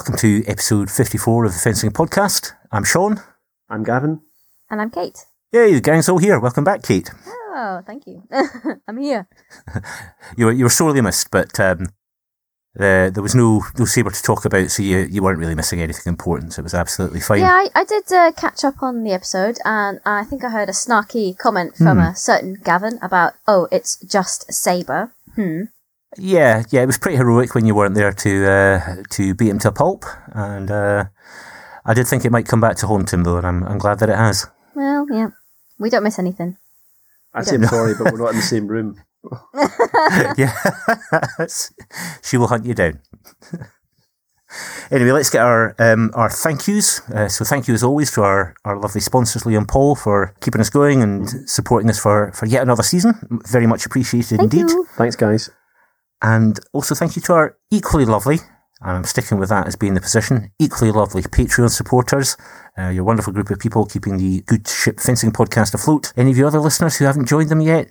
Welcome to episode 54 of the Fencing Podcast. I'm Sean. I'm Gavin. And I'm Kate. Yay, the gang's all here. Welcome back, Kate. Oh, thank you. I'm here. You were, you were sorely missed, but um, there, there was no, no Sabre to talk about, so you, you weren't really missing anything important. So it was absolutely fine. Yeah, I, I did uh, catch up on the episode, and I think I heard a snarky comment from Hmm. a certain Gavin about, oh, it's just Sabre. Hmm. Yeah, yeah, it was pretty heroic when you weren't there to uh, to beat him to a pulp, and uh, I did think it might come back to haunt him though, and I'm I'm glad that it has. Well, yeah. We don't miss anything. I say I'm sorry, but we're not in the same room. yeah, she will hunt you down. anyway, let's get our um, our thank yous. Uh, so thank you as always to our, our lovely sponsors, Leon Paul, for keeping us going and supporting us for, for yet another season. Very much appreciated Thank indeed. you. Thanks, guys. And also thank you to our equally lovely, and I'm sticking with that as being the position, equally lovely Patreon supporters. Uh, your wonderful group of people keeping the Good Ship Fencing podcast afloat. Any of you other listeners who haven't joined them yet,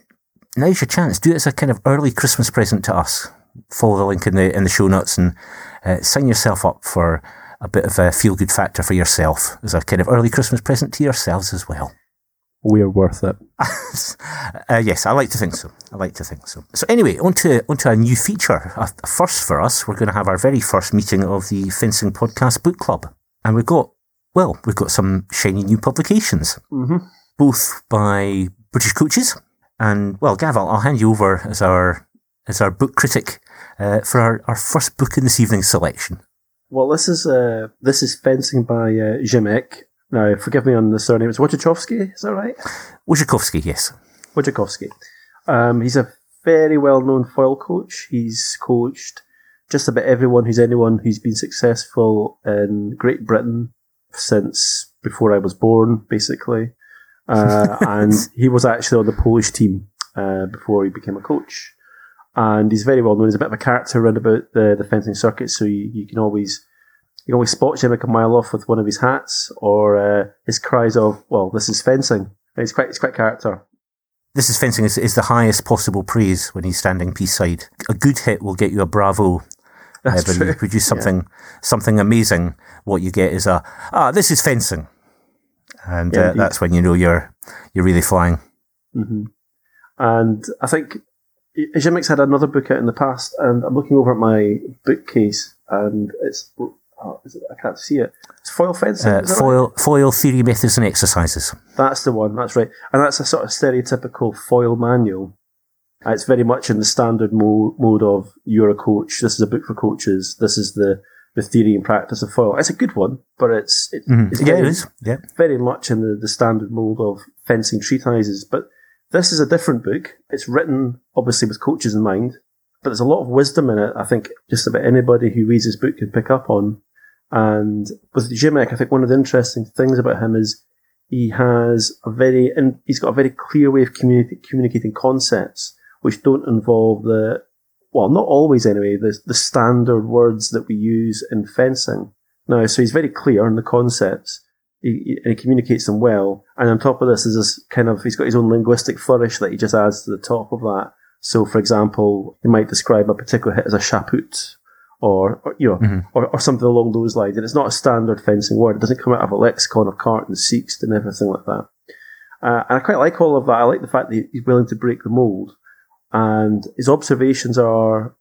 now's your chance. Do it as a kind of early Christmas present to us. Follow the link in the in the show notes and uh, sign yourself up for a bit of a feel good factor for yourself as a kind of early Christmas present to yourselves as well. We're worth it. uh, yes, I like to think so. I like to think so. So anyway, onto onto a new feature. A, a first for us. We're going to have our very first meeting of the Fencing Podcast Book Club, and we've got well, we've got some shiny new publications, Mm-hmm. both by British coaches, and well, Gav, I'll, I'll hand you over as our as our book critic uh, for our, our first book in this evening's selection. Well, this is uh, this is fencing by uh, Ziemek. Now, forgive me on the surname. It's Wojciechowski. Is that right? Wojciechowski, yes. Wojciechowski. Um, he's a very well-known foil coach. He's coached just about everyone who's anyone who's been successful in Great Britain since before I was born, basically. Uh, and he was actually on the Polish team uh, before he became a coach. And he's very well known. He's a bit of a character around about the, the fencing circuit, so you, you can always you can always spot Ziemek a mile off with one of his hats or uh, his cries of "Well, this is fencing." He's quite he's quite character. This is fencing is, is the highest possible praise when he's standing piste side. A good hit will get you a bravo. That's uh, when true. you produce something something amazing, what you get is a ah, this is fencing, and Yeah, uh, that's when you know you're you're really flying. hmm And I think Ziemek's had another book out in the past, and I'm looking over at my bookcase, and it's oh, is it, I can't see it. It's foil fencing. Uh, that right? foil foil theory methods and exercises. That's the one. That's right, and that's a sort of stereotypical foil manual. Uh, It's very much in the standard mo- mode of you're a coach. This is a book for coaches. This is the the theory and practice of foil. It's a good one, but it's it, Mhm. it's Yeah, very, it is. Yeah, very much in the, the standard mold of fencing treatises. But this is a different book. It's written obviously with coaches in mind, but there's a lot of wisdom in it. I think just about anybody who reads this book can pick up on. And with Ziemek, I think one of the interesting things about him is he has a very, and he's got a very clear way of communi- communicating concepts which don't involve the, well, not always anyway, the, the standard words that we use in fencing. Now, so he's very clear on the concepts, he, he, and he communicates them well. And on top of this is this kind of, he's got his own linguistic flourish that he just adds to the top of that. So, for example, he might describe a particular hit as a chaput, or, or you know, Mhm. or, or something along those lines. And it's not a standard fencing word. It doesn't come out of a lexicon of carte and sixte and everything like that. Uh, and I quite like all of that. I like the fact that he's willing to break the mold. And his observations are,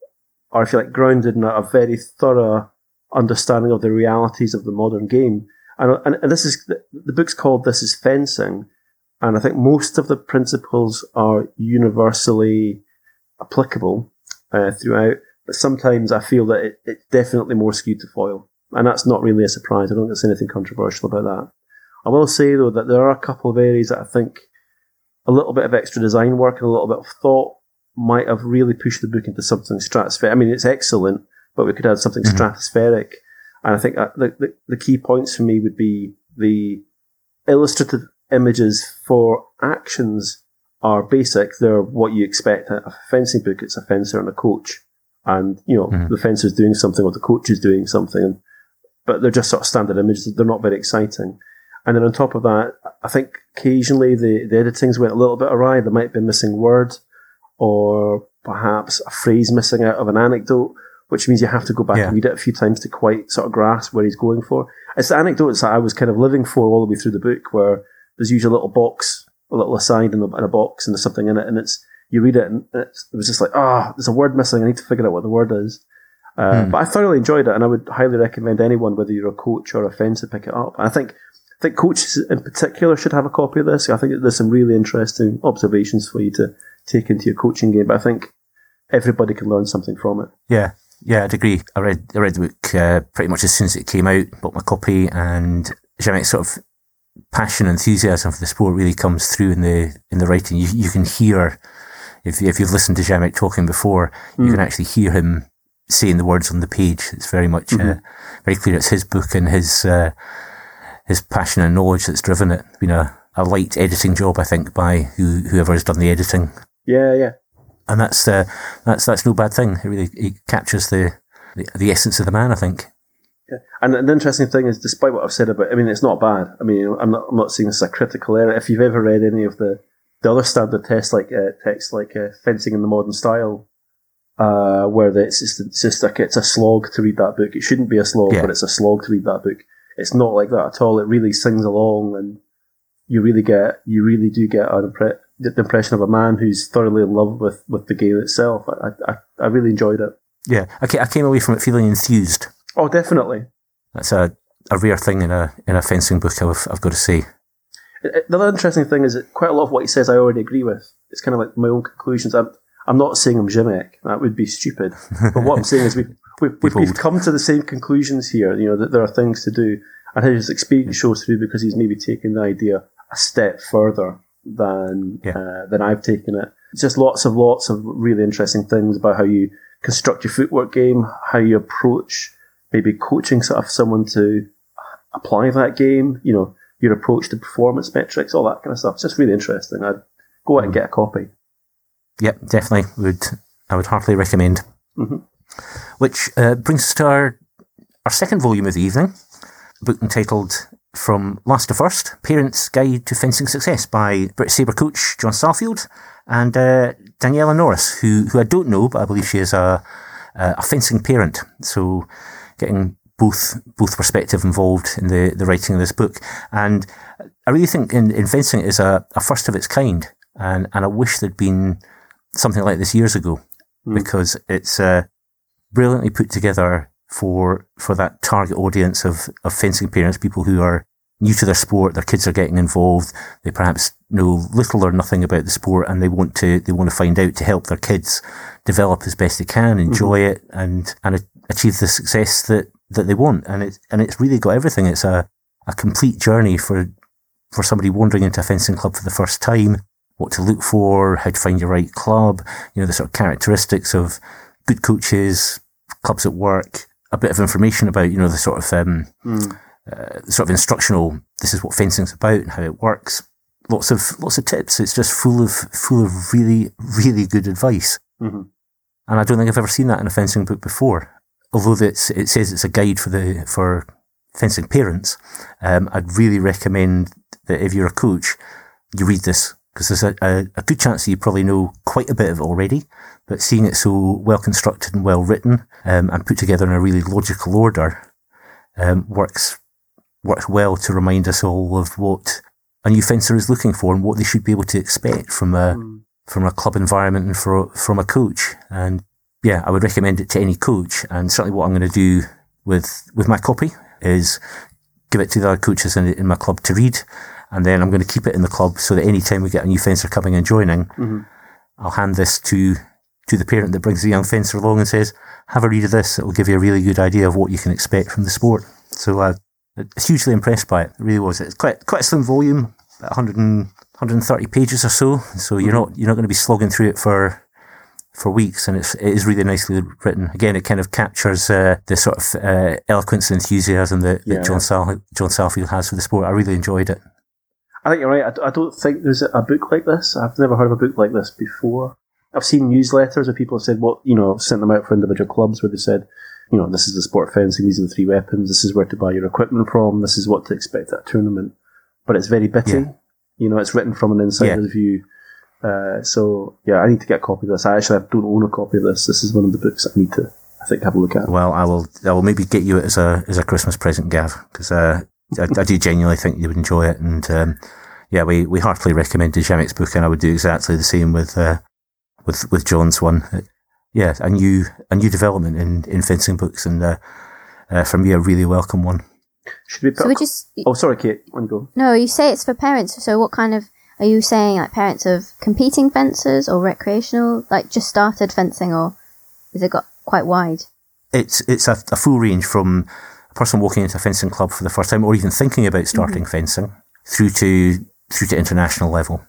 are, if you like, grounded in a, very thorough understanding of the realities of the modern game. And, and, and this is, the, the book's called This is Fencing. And I think most of the principles are universally applicable uh, throughout. But sometimes I feel that it, it's definitely more skewed to foil. And that's not really a surprise. I don't think there's anything controversial about that. I will say, though, that there are a couple of areas that I think a little bit of extra design work and a little bit of thought might have really pushed the book into something stratospheric. I mean, it's excellent, but we could add something Mhm. stratospheric. And I think the, the, the key points for me would be the illustrative images for actions are basic. They're what you expect. A fencing book, it's a fencer and a coach. And, you know, Mhm. the fencer's doing something or the coach is doing something. But they're just sort of standard images. They're not very exciting. And then on top of that, I think occasionally the, the editings went a little bit awry. There might be a missing word or perhaps a phrase missing out of an anecdote, which means you have to go back Yeah. and read it a few times to quite sort of grasp where he's going for. It's the anecdotes that I was kind of living for all the way through the book, where there's usually a little box, a little aside in, the, in a box, and there's something in it, and it's you read it, and it was just like, ah, there's a word missing. I need to figure out what the word is. Uh, Hmm. But I thoroughly enjoyed it, and I would highly recommend anyone, whether you're a coach or a fence, to pick it up. I think I think coaches in particular should have a copy of this. I think there's some really interesting observations for you to take into your coaching game. But I think everybody can learn something from it. Yeah, yeah, I'd agree. I read I read the book uh, pretty much as soon as it came out. Bought my copy, and Ziemek's sort of passion, and enthusiasm for the sport really comes through in the in the writing. You you can hear if if you've listened to Ziemek talking before, you can actually hear him saying the words on the page. It's very much uh, very clear. It's his book and his uh, his passion and knowledge that's driven it. Been a, a light editing job, I think, by who, whoever has done the editing Yeah, yeah. and that's uh, that's that's no bad thing. It really it captures the, the the essence of the man. I think. Yeah. And the interesting thing is, despite what I've said about, I mean, it's not bad. I mean, I'm not, I'm not saying this is a critical error. If you've ever read any of the, the other standard tests, like uh, texts like uh, fencing in the modern style, uh, where the, it's just it's just like it's a slog to read that book. It shouldn't be a slog, Yeah. but it's a slog to read that book. It's not like that at all. It really sings along, and you really get you really do get an impre- the impression of a man who's thoroughly in love with with the game itself. I I, I really enjoyed it. Yeah, I I came away from it feeling enthused. Oh, definitely. That's a, a rare thing in a in a fencing book. I've, I've got to say. The other interesting thing is that quite a lot of what he says I already agree with. It's kind of like my own conclusions. I'm, I'm not saying I'm Ziemek. That would be stupid. But what I'm saying is we've, we've, we've, we've come to the same conclusions here, you know, that there are things to do. And his experience shows through because he's maybe taken the idea a step further than, Yeah. uh, than I've taken it. It's just lots of lots of really interesting things about how you construct your footwork game, how you approach maybe coaching sort of someone to apply that game, you know, your approach to performance metrics, all that kind of stuff. It's just really interesting. I'd go out and get a copy. Yep, definitely would. I would heartily recommend. Mhm. Which uh, brings us to our our second volume of the evening, a book entitled "From Last to First: Parents' Guide to Fencing Success" by British Sabre coach John Salfield and uh, Daniela Norris, who who I don't know, but I believe she is a a fencing parent. So, getting both both perspective involved in the, the writing of this book, and I really think in, in fencing it is a, a first of its kind, and and I wish there'd been something like this years ago because it's uh, brilliantly put together for for that target audience of, of fencing parents, people who are new to their sport, their kids are getting involved, they perhaps know little or nothing about the sport and they want to they want to find out to help their kids develop as best they can, enjoy it and and achieve the success that, that they want. And it and it's really got everything. It's a, a complete journey for for somebody wandering into a fencing club for the first time, what to look for, how to find your right club, you know, the sort of characteristics of good coaches, clubs at work, a bit of information about, you know, the sort of, um, uh, sort of instructional, this is what fencing's about and how it works. Lots of, lots of tips. It's just full of, full of really, really good advice. Mhm. And I don't think I've ever seen that in a fencing book before. Although it's, it says it's a guide for the, for fencing parents, um, I'd really recommend that if you're a coach, you read this because there's a, a, a good chance that you probably know quite a bit of it already, but seeing it so well constructed and well written um, and put together in a really logical order um, works works well to remind us all of what a new fencer is looking for and what they should be able to expect from a from a club environment and for, from a coach. And yeah, I would recommend it to any coach. And certainly, what I'm going to do with with my copy is give it to the other coaches in, in my club to read, and then I'm going to keep it in the club so that any time we get a new fencer coming and joining, I'll hand this to to the parent that brings the young fencer along and says, "Have a read of this. It will give you a really good idea of what you can expect from the sport." So uh, I was hugely impressed by it. It really was. It's quite quite a slim volume, about 100 and, 130 pages or so. So you're not you're not going to be slogging through it for for weeks, and it's, it is really nicely written. Again, it kind of captures uh, the sort of uh, eloquence and enthusiasm that, that John Sal- John Salfield has for the sport. I really enjoyed it. I think you're right. I d- I, don't think there's a book like this. I've never heard of a book like this before. I've seen newsletters where people have said, "What you know," sent them out for individual clubs where they said, "You know, this is the sport fencing. These are the three weapons. This is where to buy your equipment from. This is what to expect at a tournament." But it's very bitty. Yeah. You know, it's written from an insider's view. Uh, so yeah, I need to get a copy of this. I actually don't own a copy of this. This is one of the books I need to I think have a look at. Well, I will. I will maybe get you it as a as a Christmas present, Gav, because uh, I, I do genuinely think you would enjoy it. And um, yeah, we, we heartily recommended Ziemek's book, and I would do exactly the same with uh, with with John's one. Uh, yeah, a new a new development in, in fencing books, and uh, uh, for me, a really welcome one. Should we put? So a would co- you? s- oh, sorry, Kate. Want to go? No, you say it's for parents. So what kind of are you saying? Like parents of competing fencers or recreational, like just started fencing, or is it got quite wide? It's it's a, a full range from a person walking into a fencing club for the first time, or even thinking about starting mm-hmm. fencing, through to through to international level.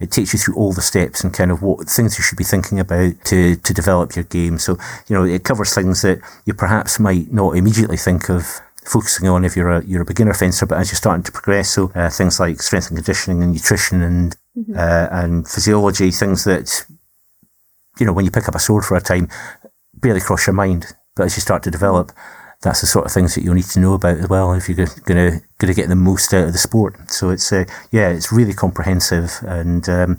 It takes you through all the steps and kind of what things you should be thinking about to, to develop your game. So, you know, it covers things that you perhaps might not immediately think of focusing on if you're a, you're a beginner fencer, but as you're starting to progress, so uh, things like strength and conditioning and nutrition and, uh, and physiology, things that, you know, when you pick up a sword for a time, barely cross your mind. But as you start to develop, that's the sort of things that you'll need to know about as well if you're going to going to get the most out of the sport. So it's uh, yeah, it's really comprehensive and um,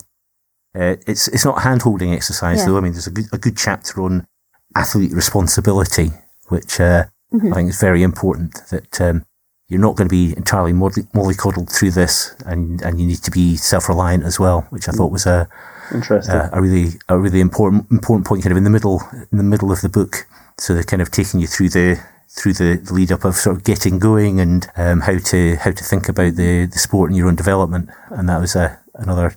uh, it's it's not hand holding exercise Yeah. though. I mean, there's a good a good chapter on athlete responsibility, which uh, I think it's very important. That um, you're not going to be entirely molly- mollycoddled through this, and and you need to be self reliant as well, which I thought was a Interesting. uh, a really a really important important point kind of in the middle in the middle of the book. So they're kind of taking you through the through the lead up of sort of getting going and um, how to how to think about the, the sport and your own development. And that was a another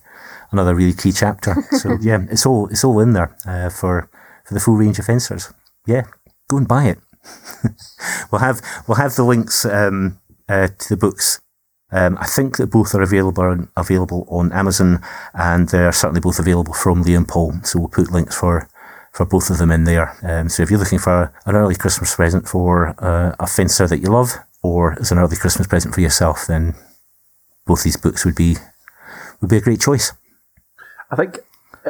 another really key chapter. So yeah, it's all it's all in there uh, for for the full range of fencers. Yeah, go and buy it. We'll have we'll have the links um, uh, to the books. Um, I think that both are available on, available on Amazon, and they're certainly both available from Leon Paul. So we'll put links for for both of them in there. Um, so if you're looking for an early Christmas present for uh, a fencer that you love, or as an early Christmas present for yourself, then both these books would be would be a great choice. I think.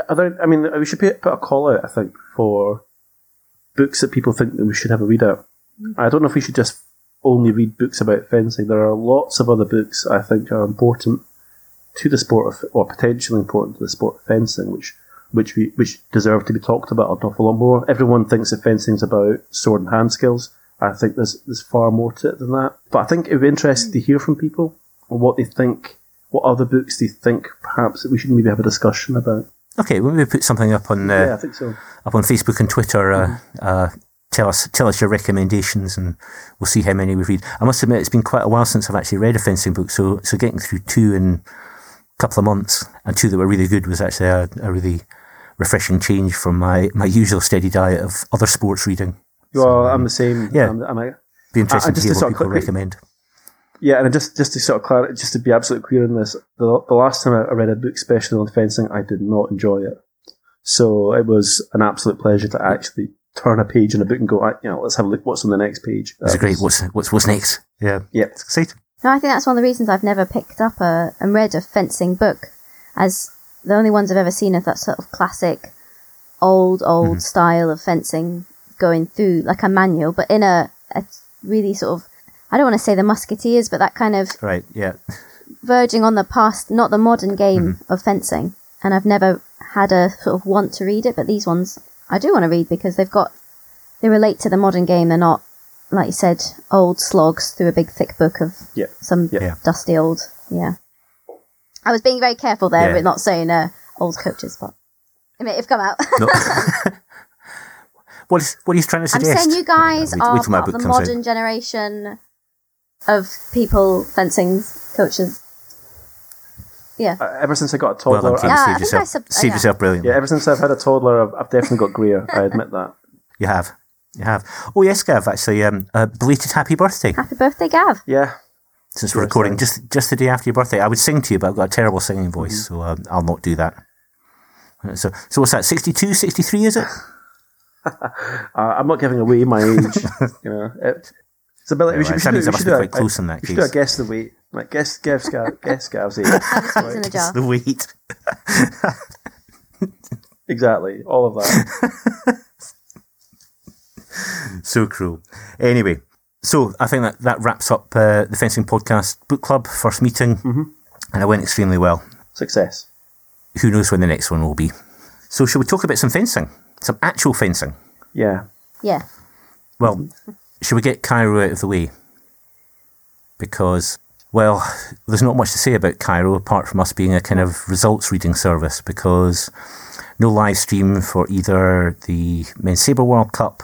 Are there, I mean, we should put a call out. I think for books that people think that we should have a read out. I don't know if we should just only read books about fencing. There are lots of other books I think are important to the sport of, or potentially important to the sport of fencing, which which we which deserve to be talked about an awful lot more. Everyone thinks that fencing's about sword and hand skills. I think there's there's far more to it than that. But I think it would be interesting to hear from people what they think, what other books they think perhaps that we should maybe have a discussion about. Okay, we'll maybe put something up on uh, yeah, I think so. up on Facebook and Twitter. Uh, uh, tell us tell us your recommendations, and we'll see how many we read. I must admit, it's been quite a while since I've actually read a fencing book, so so getting through two in a couple of months, and two that were really good was actually a, a really refreshing change from my, my usual steady diet of other sports reading. Well, I'm the same. yeah. I'm, I'm a, Be interesting I- to just hear to what people quickly- recommend. Yeah, and just just to sort of clarify, just to be absolutely clear on this, the, the last time I read a book especially on fencing, I did not enjoy it. So it was an absolute pleasure to actually turn a page in a book and go, "Ah, you know, let's have a look what's on the next page. It's a great. What's what's what's next? Yeah, Yeah. it's exciting. No, I think that's one of the reasons I've never picked up a and read a fencing book, as the only ones I've ever seen of that sort of classic, old old style of fencing going through like a manual, but in a, a really sort of I don't want to say the musketeers, but that kind of Right. Yeah. verging on the past, not the modern game of fencing. And I've never had a sort of want to read it, but these ones I do want to read because they've got they relate to the modern game. They're not like you said, old slogs through a big thick book of Yeah. some Yeah. Dusty old. Yeah, I was being very careful there, Yeah. but not saying uh, old coaches, but it may have come out. No. what is what he's trying to suggest? I'm saying you guys are part of the comes out. modern generation of people fencing coaches. Yeah. Uh, ever since I got a toddler, done, Keith. Yeah, I Save think yourself. I sub- Save yeah. yourself brilliant. yeah, ever since I've had a toddler, I've, I've definitely got greyer. I admit that. You have. You have. Oh yes, Gav. Actually, um, a belated happy birthday. Happy birthday, Gav. Yeah, Since we're recording just just the day after your birthday, I would sing to you, but I've got a terrible singing voice, so um, I'll not do that. Uh, So, so what's that? 62, 63, is it? uh, I'm not giving away my age. you know, it, it's ability. Yeah, we should, right. we should, That do, we must should be do a- quite close in that we should do a guess the weight. Like guess Gav's Gav, guess Gav's age. What's in the jar? The weight. exactly, all of that. so cruel. Anyway, so I think that that wraps up uh, the fencing podcast book club first meeting, Mm-hmm. and it went extremely well. Success. Who knows when the next one will be? So, shall we talk about some fencing? Some actual fencing. Yeah. Yeah. Well, should we get Cairo out of the way? Because, well, there's not much to say about Cairo apart from us being a kind of results reading service because no live stream for either the Men's Sabre World Cup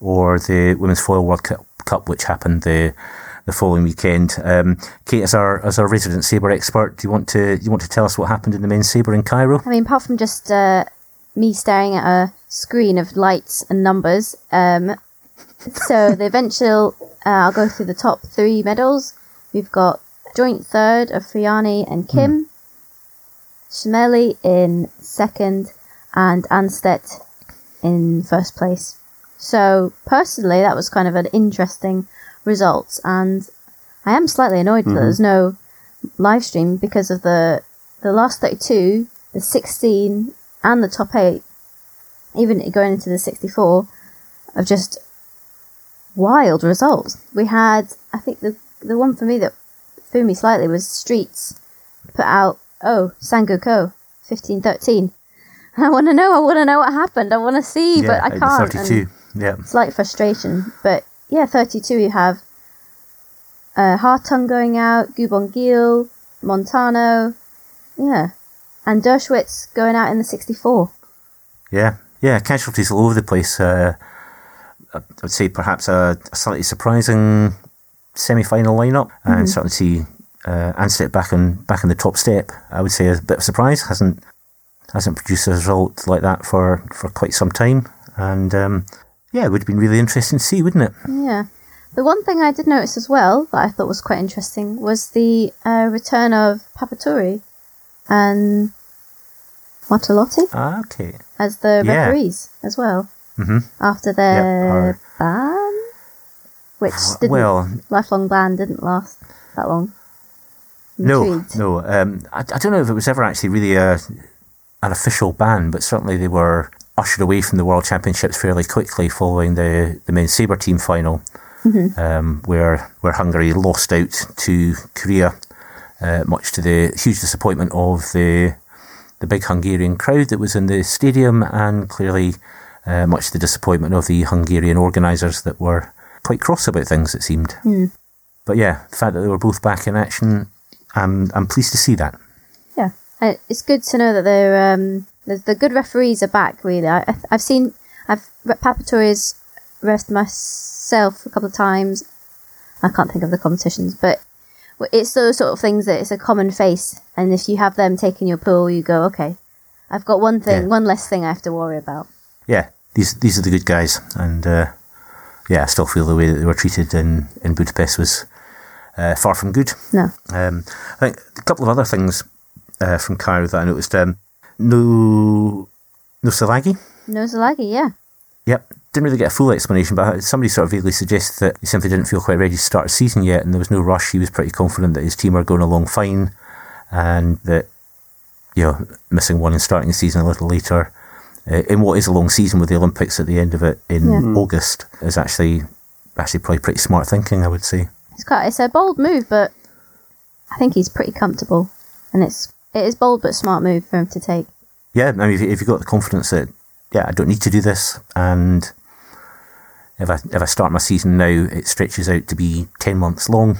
or the Women's Foil World Cup, which happened the the following weekend. Um, Kate, as our as our resident sabre expert, do you want to you want to tell us what happened in the men's sabre in Cairo? I mean, apart from just uh, me staring at a screen of lights and numbers, um, so the eventual, uh, I'll go through the top three medals. We've got joint third of Friani and Kim, mm. in second, and Anstedt in first place. So personally, that was kind of an interesting result, and I am slightly annoyed mm-hmm. that there's no live stream because of the the last 32, the 16, and the top eight, even going into the 64, of just wild results. We had, I think the the one for me that threw me slightly was Streets put out, oh, Sangoku, 1513. I want to know, I want to know what happened. I want to see, yeah, but I can't. 32, yeah. Slight frustration. But yeah, 32, you have uh, Hartung going out, Gu Bon-gil, Montano, yeah. And Dershwitz going out in the 64. Yeah, yeah, casualties all over the place. Uh, I would say perhaps a, a slightly surprising semi-final lineup, mm-hmm. and certainly see uh, back on back in the top step. I would say a bit of surprise. hasn't hasn't produced a result like that for, for quite some time, and um, yeah, it would have been really interesting to see, wouldn't it? Yeah. The one thing I did notice as well that I thought was quite interesting was the uh, return of Papatori and Martellotti. Ah, okay. As the yeah. referees as well mm-hmm. after their yep, ban, which didn't, well, lifelong ban didn't last that long. no, no. Um, I, I, don't know if it was ever actually really a an official ban, but certainly they were ushered away from the World Championships fairly quickly following the the men's sabre team final, mm-hmm. um, where where Hungary lost out to Korea, uh, much to the huge disappointment of the the big Hungarian crowd that was in the stadium, and clearly uh, much to the disappointment of the Hungarian organisers that were quite cross about things, it seemed. Mm. But yeah, the fact that they were both back in action, I'm, I'm pleased to see that. Yeah, uh, it's good to know that they're, um, the, the good referees are back, really. I, have seen, I've Papatori's ref myself a couple of times. I can't think of the competitions, but it's those sort of things that it's a common face. And if you have them taking your pool, you go, okay, I've got one thing, yeah. one less thing I have to worry about yeah, these these are the good guys, and uh, yeah, I still feel the way that they were treated in in Budapest was uh, far from good. No, um, I think a couple of other things uh, from Cairo that I noticed. Um, no, no Szilagyi. No Szilagyi, yeah. Yep. Didn't really get a full explanation, but somebody sort of vaguely suggested that he simply didn't feel quite ready to start a season yet, and there was no rush. He was pretty confident that his team were going along fine, and that you know missing one and starting the season a little later uh, in what is a long season with the Olympics at the end of it in yeah. Hmm. August is actually actually probably pretty smart thinking, I would say. It's quite it's a bold move, but I think he's pretty comfortable, and it's it is bold but smart move for him to take. Yeah, I mean, if, if you've got the confidence that yeah, I don't need to do this, and if I if I start my season now, it stretches out to be ten months long.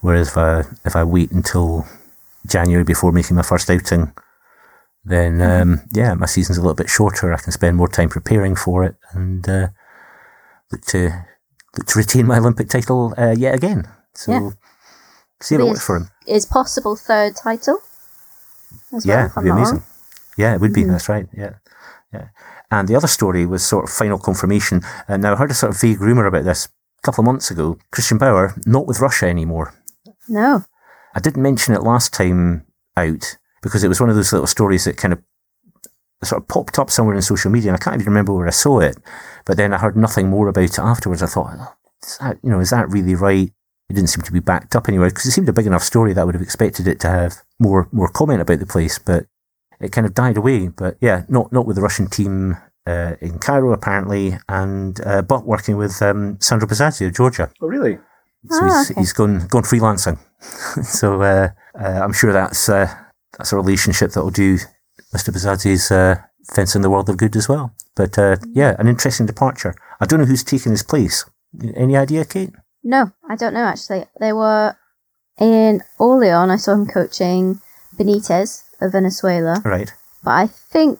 Whereas if I if I wait until January before making my first outing, then um, yeah, my season's a little bit shorter. I can spend more time preparing for it and uh, look to look to retain my Olympic title uh, yet again. So yeah. see it works for him. Is possible third title? As yeah, well, it'd be amazing. Yeah, it would be. Mm-hmm. That's right. Yeah, yeah. And the other story was sort of final confirmation. And now I heard a sort of vague rumor about this a couple of months ago. Christian Bauer not with Russia anymore. No. I didn't mention it last time out because it was one of those little stories that kind of sort of popped up somewhere in social media, and I can't even remember where I saw it. But then I heard nothing more about it afterwards. I thought, oh, is that, you know, is that really right? It didn't seem to be backed up anywhere because it seemed a big enough story that I would have expected it to have more more comment about the place, but it kind of died away. But yeah, not not with the Russian team uh, in Cairo apparently, and uh, but working with um, Sandro Bazadze of Georgia. Oh, really? So oh, he's, okay. he's gone gone freelancing. so uh, uh, I'm sure that's uh, that's a relationship that will do Mr. Bazadze's uh, fencing the world of good as well. But uh, yeah, an interesting departure. I don't know who's taking his place. Any idea, Kate? No, I don't know actually. They were in Orleans. I saw him coaching Benitez of Venezuela. Right. But I think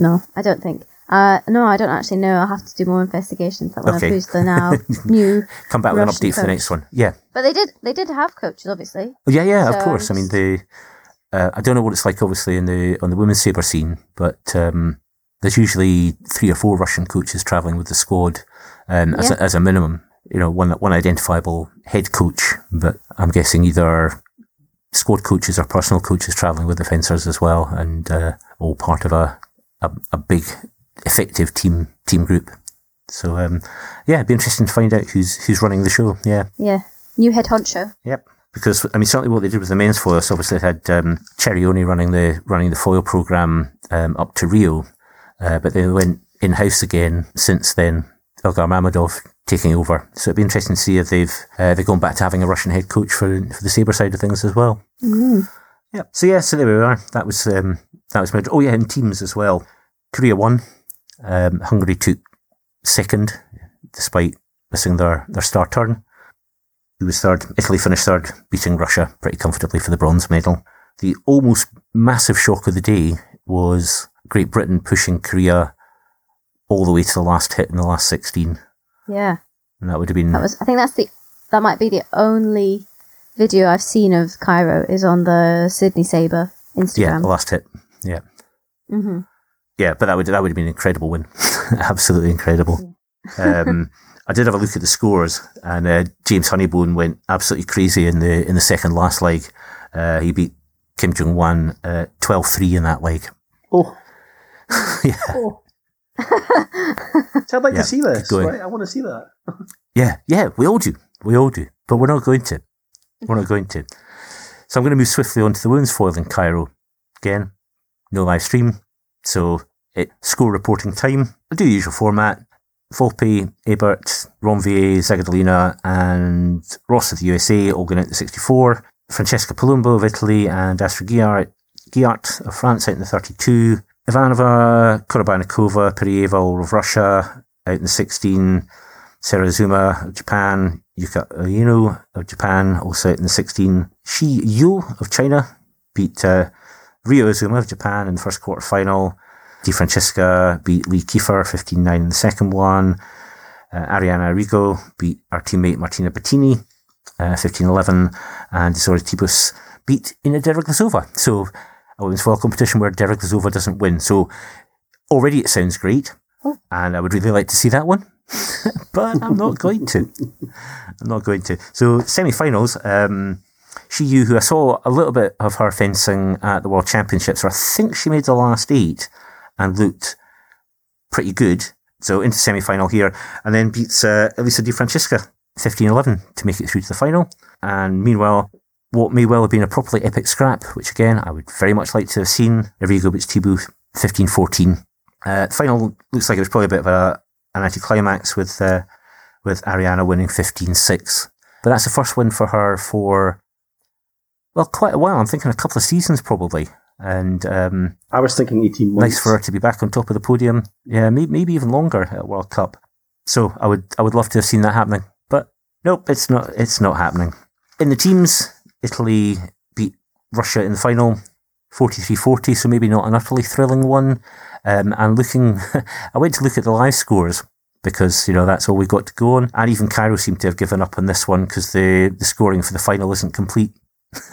no, I don't think. Uh, no, I don't actually know. I'll have to do more investigations on Okay. who's the now new. Come back with an update for the next one. Yeah. But they did. They did have coaches, obviously. Oh, yeah, yeah, of course. I mean, the uh, I don't know what it's like, obviously, in the on the women's saber scene, but um, there's usually three or four Russian coaches traveling with the squad um, as, Yeah. a, as a minimum. You know, one one identifiable head coach, but I'm guessing either squad coaches or personal coaches traveling with the fencers as well, and uh, all part of a, a a big effective team team group. So um, yeah, it'd be interesting to find out who's who's running the show. Yeah. Yeah, new head honcho. Yep. Because I mean, certainly what they did with the men's foil, so obviously they had um, Cerioni running the running the foil program um, up to Rio, uh, but they went in house again since then. Ilgar Mamedov taking over, so it'd be interesting to see if they've uh, they've gone back to having a Russian head coach for for the saber side of things as well. Mm. Yep. So yeah, so there we are. That was um, that was major. Oh yeah, in teams as well. Korea won. Um, Hungary took second, despite missing their their star turn. Who was third? Italy finished third, beating Russia pretty comfortably for the bronze medal. The almost massive shock of the day was Great Britain pushing Korea all the way to the last hit in the last sixteen, Yeah, and that would have been that was. I think that's the. That might be the only video I've seen of Cairo is on the Sydney Saber Instagram. yeah the last hit. Yeah. hmm Yeah, but that would that would have been an incredible win, absolutely incredible. Um, I did have a look at the scores, and uh, James Honeybone went absolutely crazy in the in the second last leg. Uh, he beat Kim Jung-hwan uh, 12-3 in that leg. Oh. Yeah. Oh. so I'd like Yeah, to see this. Right? I want to see that. Yeah, yeah, we all do, we all do, but we're not going to. We're not going to. So I'm going to move swiftly on to the women's foil in Cairo. Again, no live stream, so it score reporting time. I'll do the usual format. Volpe, Ebert, Ranvier, Zagidullina, and Ross of the USA all going out in the 64. Francesca Palumbo of Italy and Astrid Guyart of France out in the 32. Ivanova, Korobeynikova, Perieva of Russia out in the 16. Sera Azuma of Japan, Yuka Ueno of Japan also out in the 16. Shi Yu of China beat uh, Rio Azuma of Japan in the first quarter final. Di Francisca beat Lee Kiefer 15-9 in the second one. Uh, Arianna Errigo beat our teammate Martina Batini uh, 15-11. And Ysaora Thibus beat Inna Deriglazova. So a women's foil competition where Deriglazova doesn't win. So already it sounds great. And I would really like to see that one. but I'm not going to. I'm not going to. So semi-finals, um, Shi Yu, who I saw a little bit of her fencing at the World Championships, or I think she made the last eight and looked pretty good. So into semi-final here, and then beats uh, Elisa Di Francisca 15-11 to make it through to the final. And meanwhile, what may well have been a properly epic scrap, which again I would very much like to have seen. Errigo beats Tibu 15-14. Uh, the final looks like it was probably a bit of a, an anticlimax with uh, with Arianna winning 15-6. But that's the first win for her for well, quite a while. I'm thinking a couple of seasons probably. And um, I was thinking 18 months. nice for her to be back on top of the podium. Yeah, maybe, maybe even longer at World Cup. So I would I would love to have seen that happening. But nope, it's not it's not happening. In the teams, Italy beat Russia in the final 43-40, so maybe not an utterly thrilling one. Um, and looking, I went to look at the live scores because you know that's all we got to go on. And even Cairo seemed to have given up on this one because the the scoring for the final isn't complete.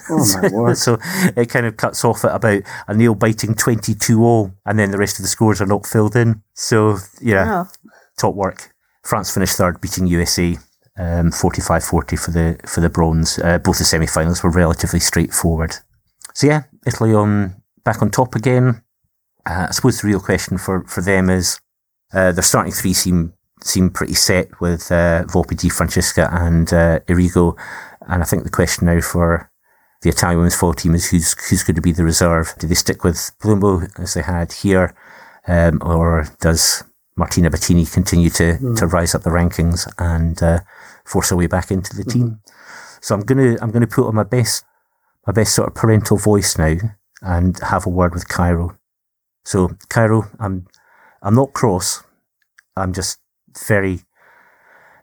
Oh my word. so it kind of cuts off at about a nail biting 22 all, and then the rest of the scores are not filled in. So, yeah, Oh, top work. France finished third, beating USA. Um, 45-40 for the for the bronze. Uh, both the semi-finals were relatively straightforward. So yeah, Italy on back on top again. Uh, I suppose the real question for, for them is uh, their starting three seem seem pretty set with uh, Volpe, Di Francisca, and uh, Errigo. And I think the question now for the Italian women's football team is who's who's going to be the reserve? Do they stick with Palumbo as they had here, um, or does Martina Batini continue to, to rise up the rankings and uh, force her way back into the team? So I'm gonna I'm gonna put on my best my best sort of parental voice now and have a word with Cairo. So, Cairo, I'm, I'm not cross. I'm just very,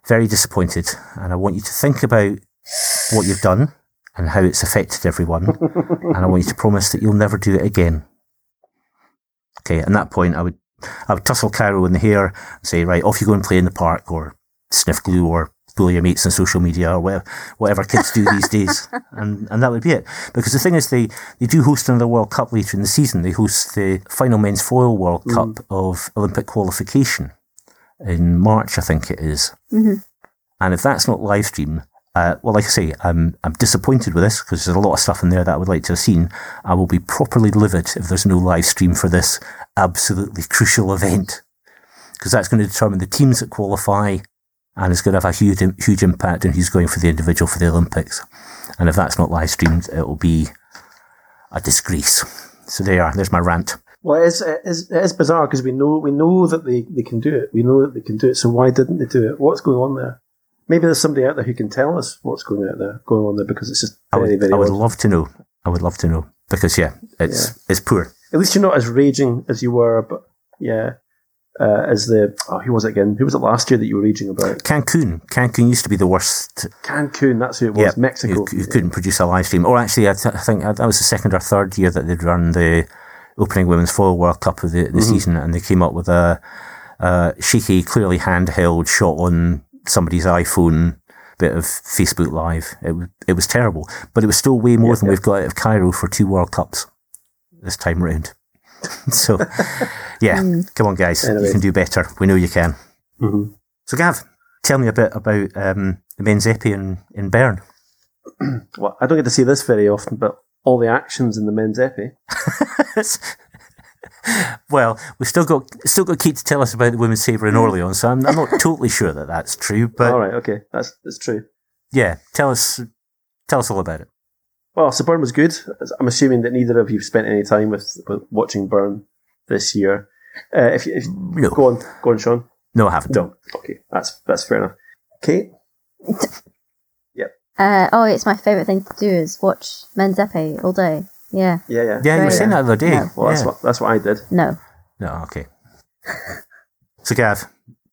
very disappointed. And I want you to think about what you've done and how it's affected everyone. and I want you to promise that you'll never do it again. Okay, at that point, I would, I would tussle Cairo in the hair and say, right, off you go and play in the park or sniff glue or bully your mates on social media or whatever, whatever kids do these days. And, and that would be it. Because the thing is, they, they do host another World Cup later in the season. They host the final men's foil World mm. Cup of Olympic qualification in March, I think it is. Mm-hmm. And if that's not live stream, uh, well, like I say, I'm I'm disappointed with this because there's a lot of stuff in there that I would like to have seen. I will be properly livid if there's no live stream for this absolutely crucial event because that's going to determine the teams that qualify and it's going to have a huge huge impact on who's going for the individual for the Olympics. And if that's not live streamed, it will be a disgrace. So there, you are. there's my rant. Well, it is, it is, it is bizarre because we know we know that they, they can do it. We know that they can do it. So why didn't they do it? What's going on there? Maybe there's somebody out there who can tell us what's going out there, going on there, because it's just very, I would, very. I would odd. love to know. I would love to know because yeah, it's yeah. it's poor. At least you're not as raging as you were, but yeah, uh, as the oh, who was it again? Who was it last year that you were raging about? Cancun. Cancun used to be the worst. Cancun, that's who it was. Mexico. You, you couldn't produce a live stream, or actually, I, th- I, think that was the second or third year that they'd run the opening women's foil World Cup of the, the mm-hmm. season, and they came up with a, a shaky, clearly handheld shot on somebody's iPhone bit of Facebook Live. It, it was terrible, but it was still way more than we've got out of Cairo for two World Cups this time round. so, yeah, mm. come on, guys, anyway. you can do better. We know you can. Mm-hmm. So, Gav, tell me a bit about um, the men's epee in, in Bern. well, I don't get to see this very often, but all the actions in the men's epee. well, we've still got still got Kate to tell us about the women's sabre in Orleans, so I'm, I'm not totally sure that that's true. But all right, okay, that's that's true. Yeah, tell us tell us all about it. Well, so Bern was good. I'm assuming that neither of you spent any time with, with watching Bern this year. Uh, if, if no. go on, go on, Sean. No, I haven't. No. Okay, that's that's fair enough. Kate. yep. Uh, oh, it's my favourite thing to do is watch men's epee all day. Yeah. Yeah, yeah. Yeah, you were saying that the other day. No. Well, that's what that's what I did. No. No, okay. so, Gav,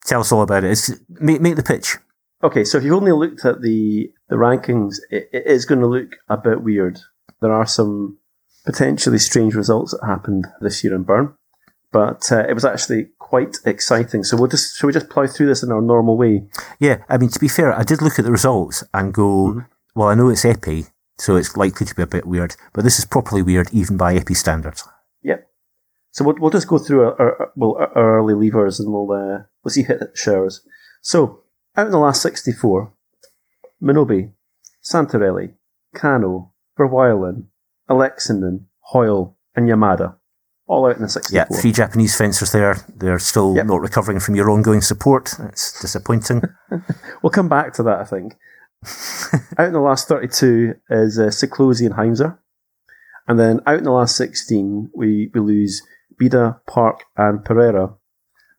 tell us all about it. It's, make make the pitch. Okay, so if you've only looked at the the rankings, it, it is going to look a bit weird. There are some potentially strange results that happened this year in Bern, but uh, it was actually quite exciting. So we'll just shall we just plough through this in our normal way? Yeah, I mean to be fair, I did look at the results and go, mm-hmm. well, I know it's Epee, so it's likely to be a bit weird, but this is properly weird even by Epee standards. Yep. So we'll, we'll just go through our, our, well, our early levers and we'll uh, we'll see hit showers. So out in the last sixty four, Minobe, Santarelli, Kano, Verwijlen, Alexinen, Hoyle, and Yamada. All out in the 64. Yeah, three Japanese fencers there. They're still yep. not recovering from your ongoing support. It's disappointing. we'll come back to that, I think. Out in the last 32 is uh, Siklosi and Heinzer. And then out in the last 16, we, we lose Bida, Park, and Pereira.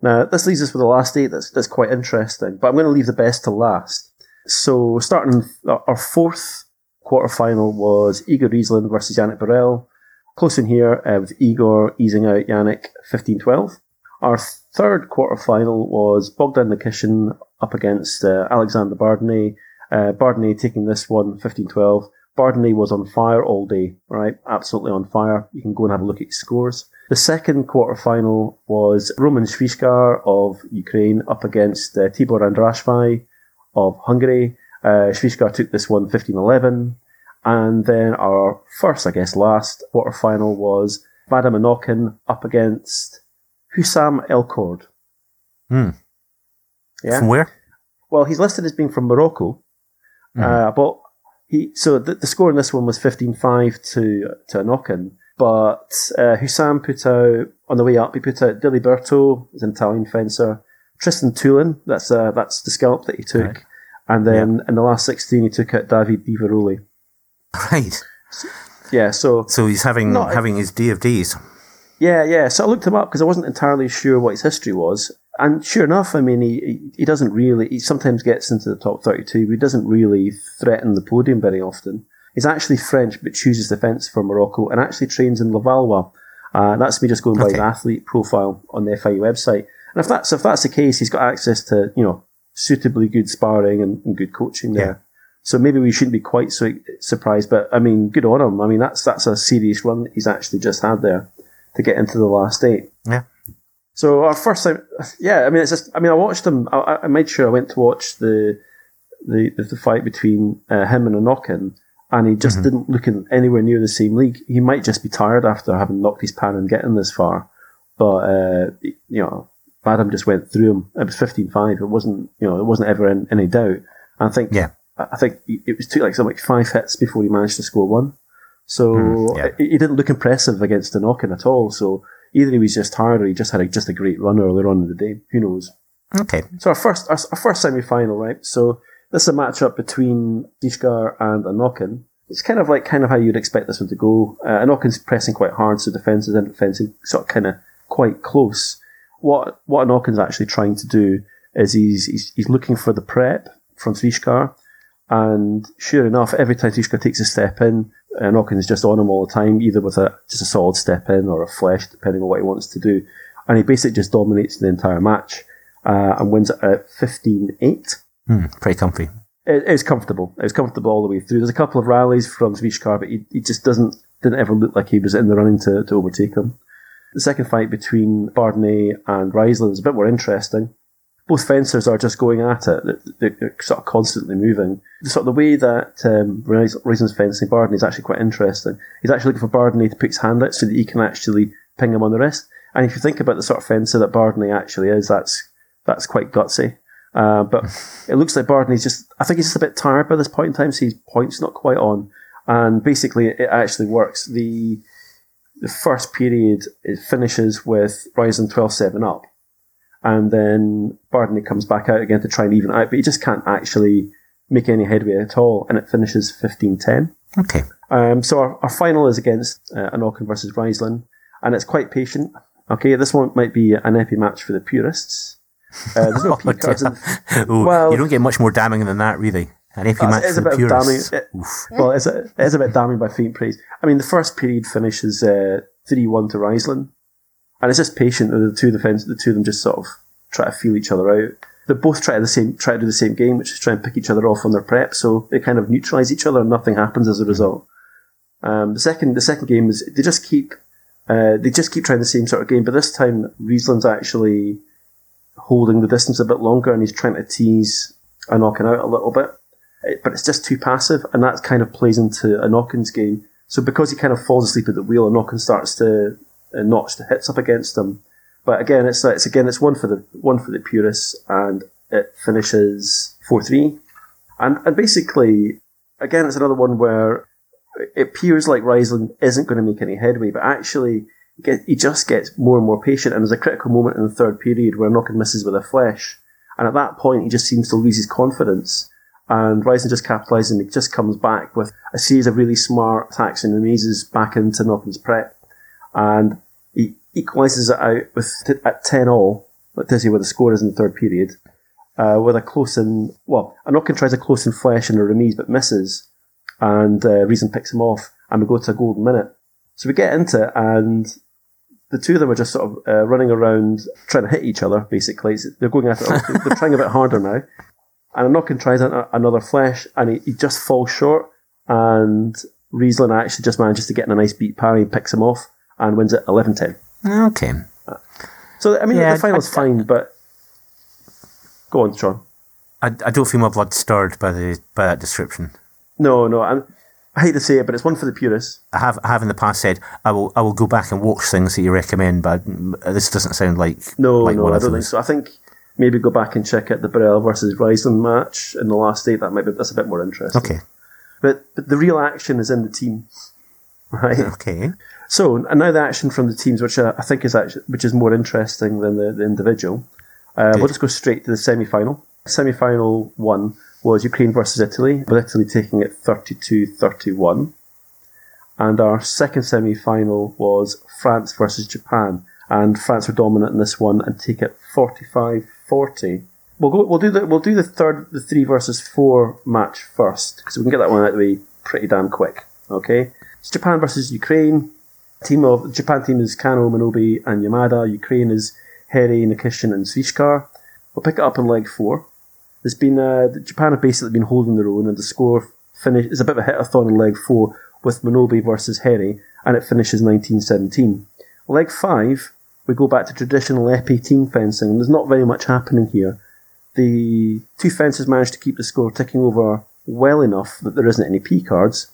Now, this leaves us with the last eight that's, that's quite interesting, but I'm going to leave the best to last. So starting our fourth quarterfinal was Igor Reizlin versus Yannick Borel. Close in here uh, with Igor easing out Yannick 15-12. Our third quarterfinal was Bogdan Nikishin up against uh, Alexander Bardenet. Uh, Bardenet taking this one 15-12. Bardenet was on fire all day, right? Absolutely on fire. You can go and have a look at his scores. The second quarterfinal was Roman Svichkar of Ukraine up against uh, Tibor Andrásfi of Hungary. Uh, took this one 15-11. And then our first, I guess, last quarterfinal was Vadim Anokhin up against Hussam Elkord. Hmm. Yeah. From where? Well, he's listed as being from Morocco. Mm. Uh, but he, so the, the score in this one was 15-5 to, to Anokhin. But uh, Hussam put out, on the way up, he put out Diliberto, an Italian fencer, Tristan Tulen, that's uh, that's the scalp that he took. Right. And then yeah. in the last 16, he took out David Di Veroli. Right. Yeah, so. So he's having not, having his day of days. Yeah, yeah. So I looked him up because I wasn't entirely sure what his history was. And sure enough, I mean, he, he doesn't really, he sometimes gets into the top 32, but he doesn't really threaten the podium very often. He's actually French, but chooses defence for Morocco and actually trains in Levallois. Uh, that's me just going by the athlete profile on the FIU website. And if that's if that's the case, he's got access to you know suitably good sparring and, and good coaching there. So maybe we shouldn't be quite so surprised. But I mean, good on him. I mean, that's that's a serious run that he's actually just had there to get into the last eight. Yeah. So our first time, yeah. I mean, it's just. I mean, I watched him. I, I- made sure I went to watch the the the, the fight between uh, him and Anokin, and he just didn't look in anywhere near the same league. He might just be tired after having knocked his pan and getting this far, but uh, you know, Badham just went through him. It was 15-5. It wasn't you know it wasn't ever in any doubt. And I think Yeah. I think it was two like something like five hits before he managed to score one. So Mm, yeah. he he didn't look impressive against Anokin at all. So either he was just tired or he just had a, just a great run earlier on in the day. Who knows? Okay. So our first our, our first semi final, right? So this is a matchup between Svichkar and Anokin. It's kind of like kind of how you'd expect this one to go. Uh, Anokin's pressing quite hard, so defenses and fencing sort of kind of quite close. What what Anokin's actually trying to do is he's he's, he's looking for the prep from Svichkar, and sure enough, every time Svichkar takes a step in, Anokin is just on him all the time, either with a just a solid step in or a flèche, depending on what he wants to do. And he basically just dominates the entire match uh, and wins it at 15-8. Hmm, pretty comfy. It, it's comfortable. It was comfortable all the way through. There's a couple of rallies from Svichkar, but he, he just doesn't didn't ever look like he was in the running to, to overtake him. The second fight between Bardenet and Reizlin is a bit more interesting. Both fencers are just going at it. They're, they're, sort of constantly moving. The sort of the way that um, fencing Bardenet is actually quite interesting. He's actually looking for Bardenet to put his hand out so that he can actually ping him on the wrist. And if you think about the sort of fencer that Bardenet actually is, that's that's quite gutsy. Uh, but it looks like Bardenet's just, I think he's just a bit tired by this point in time, so his point's not quite on. And basically, it actually works. The the first period it finishes with Reizlin 12 7 up. And then Bardenet comes back out again to try and even out, but he just can't actually make any headway at all. And it finishes 15 10. Okay. Um, so our, our final is against uh, Anokin versus Reizlin, and it's quite patient. Okay, this one might be an épée match for the purists. Uh, there's no P cards. In, Oh, Well- you don't get much more damning than that, really. An épée match for the purists. damning. It- well, it's a, it is a bit damning by faint praise. I mean, the first period finishes uh, three one to Reizlin, and it's just patient. The two defense, the two of them just sort of try to feel each other out. They both try to the same, try to do the same game, which is try and pick each other off on their prep. So they kind of neutralize each other, and nothing happens as a result. Um, the second, the second game is they just keep, uh, they just keep trying the same sort of game, but this time Reizlin's actually holding the distance a bit longer, and he's trying to tease and knocking out a little bit it- but it's just too passive, and that kind of plays into a Knockin's game. So because he kind of falls asleep at the wheel, and Knockin starts to notch the hits up against them. But again, it's it's again it's one for the one for the purists, and it finishes four three, and and basically again it's another one where it appears like Reizlin isn't going to make any headway, but actually get, he just gets more and more patient, and there's a critical moment in the third period where Knockin misses with a flèche, and at that point he just seems to lose his confidence and Reizlin just capitalises and he just comes back with a series of really smart attacks and remises back into Knockin's prep. And he equalises it out with at 10 all, tells you where the score is in the third period, uh, with a close in, well, a Knockin tries a close in flèche and a remise but misses, and uh, Reizlin picks him off, and we go to a golden minute. So we get into it, and the two of them are just sort of uh, running around trying to hit each other, basically. They're going it, they're trying a bit harder now and Anokin tries an- another flèche, and he, he just falls short. And Reizlin actually just manages to get in a nice beat parry and picks him off and wins it 11-10. Okay. So I mean, Yeah, the final's I- fine, but go on, Sean. I, I don't feel my blood stirred by the by that description. No, no, I'm, I hate to say it, but it's one for the purists. I have I have in the past said I will I will go back and watch things that you recommend, but this doesn't sound like No, like no, one I of don't think those. so. I think maybe go back and check out the Borel versus Reizlin match in the last eight. That might be that's a bit more interesting. Okay, but but the real action is in the team, right? okay, So, and now the action from the teams, which uh, I think is actually, which is more interesting than the, the individual. Uh, we'll just go straight to the semi-final. Semi-final one was Ukraine versus Italy, with Italy taking it 32-31. And our second semi-final was France versus Japan, and France were dominant in this one and take it 45-40. We'll go. We'll do the. We'll do the third, the three versus four match first, because we can get that one out of the way pretty damn quick. Okay, it's Japan versus Ukraine. Team of Japan team is Kano, Minobe, and Yamada. Ukraine is Herey, Nikishin, and Svichkar. We'll pick it up in leg four. There's been uh, Japan have basically been holding their own, and the score finish is a bit of a hit-a-thon in leg four with Minobe versus Herey, and it finishes 1917. Leg five, we go back to traditional épée team fencing, and there's not very much happening here. The two fences manage to keep the score ticking over well enough that there isn't any P cards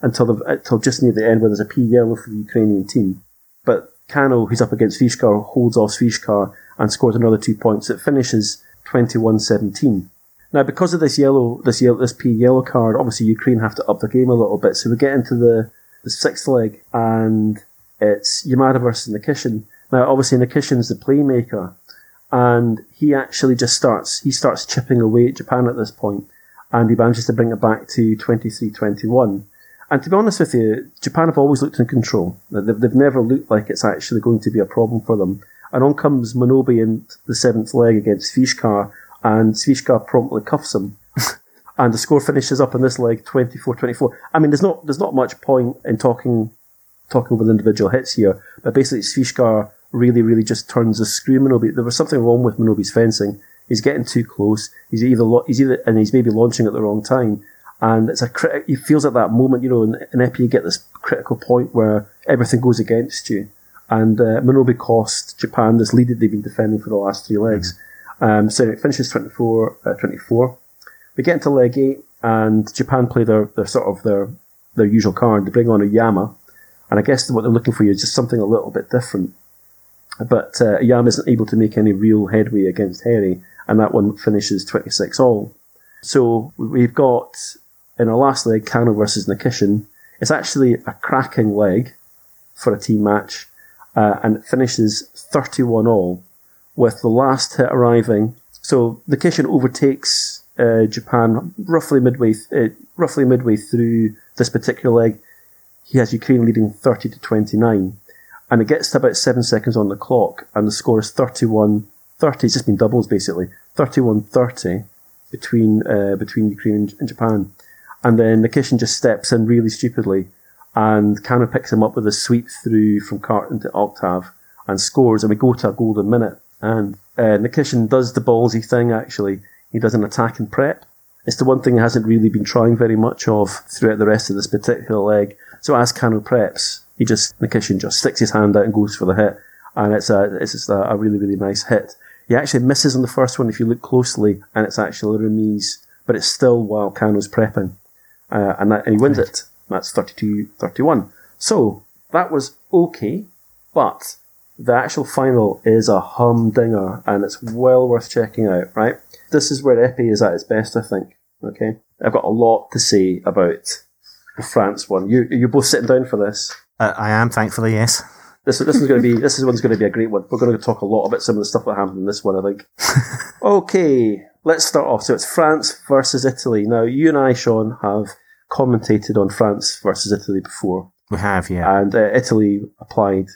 until the, until just near the end where there's a P yellow for the Ukrainian team. But Kano, who's up against Svichkar, holds off Svichkar and scores another two points. It finishes 21-17. Now, because of this yellow, this yellow, this P yellow card, obviously Ukraine have to up the game a little bit. So we get into the, the sixth leg, and it's Yamada versus Nikishin. Now, obviously Nikishin's the playmaker, and he actually just starts, he starts chipping away at Japan at this point, and he manages to bring it back to 23-21. And to be honest with you, Japan have always looked in control. They've, they've never looked like it's actually going to be a problem for them. And on comes Minobe in the seventh leg against Svichkar, and Svichkar promptly cuffs him. and the score finishes up in this leg 24-24. I mean, there's not there's not much point in talking talking with individual hits here, but basically Svichkar really, really just turns the screw Minobe. There was something wrong with Minobe's fencing. He's getting too close. He's either lo- he's either and he's maybe launching at the wrong time. And it's a crit- he feels at that moment, you know, in, in épée you get this critical point where everything goes against you. And uh, Minobe cost Japan this lead that they've been defending for the last three legs. Um, so it finishes 24, uh, 24. We get into leg eight, and Japan play their, their sort of their their usual card. They bring on a Yama, and I guess what they're looking for is just something a little bit different. But uh, Yama isn't able to make any real headway against Herey, and that one finishes 26 all. So we've got in our last leg, Kano versus Nikishin. It's actually a cracking leg for a team match, uh, and it finishes 31 all, with the last hit arriving. So Nikishin overtakes uh, Japan roughly midway, th- uh, roughly midway through this particular leg. He has Ukraine leading 30 to 29, and it gets to about seven seconds on the clock, and the score is 31 30. It's just been doubles basically, 31 30 between uh, between Ukraine and, and Japan. And then Nikishin just steps in really stupidly, and Kano picks him up with a sweep through from Carton to Octave and scores, and we go to a golden minute. And uh, Nikishin does the ballsy thing, actually. He does an attack and prep. It's the one thing he hasn't really been trying very much of throughout the rest of this particular leg. So as Kano preps, he just, Nikishin just sticks his hand out and goes for the hit. And it's a, it's just a, a really, really nice hit. He actually misses on the first one if you look closely, and it's actually a remise, but it's still while Kano's prepping uh, and, that, and he wins it. That's 32-31. So that was okay, but the actual final is a humdinger, and it's well worth checking out. Right, this is where épée is at its best, I think. Okay, I've got a lot to say about the France one. You you're both sitting down for this. Uh, I am, thankfully, yes. This this is going to be this is one's going to be a great one. We're going to talk a lot about some of the stuff that happened in this one. I think. okay, let's start off. So it's France versus Italy. Now you and I, Sean, have commentated on France versus Italy before, We have, yeah. and uh, Italy applied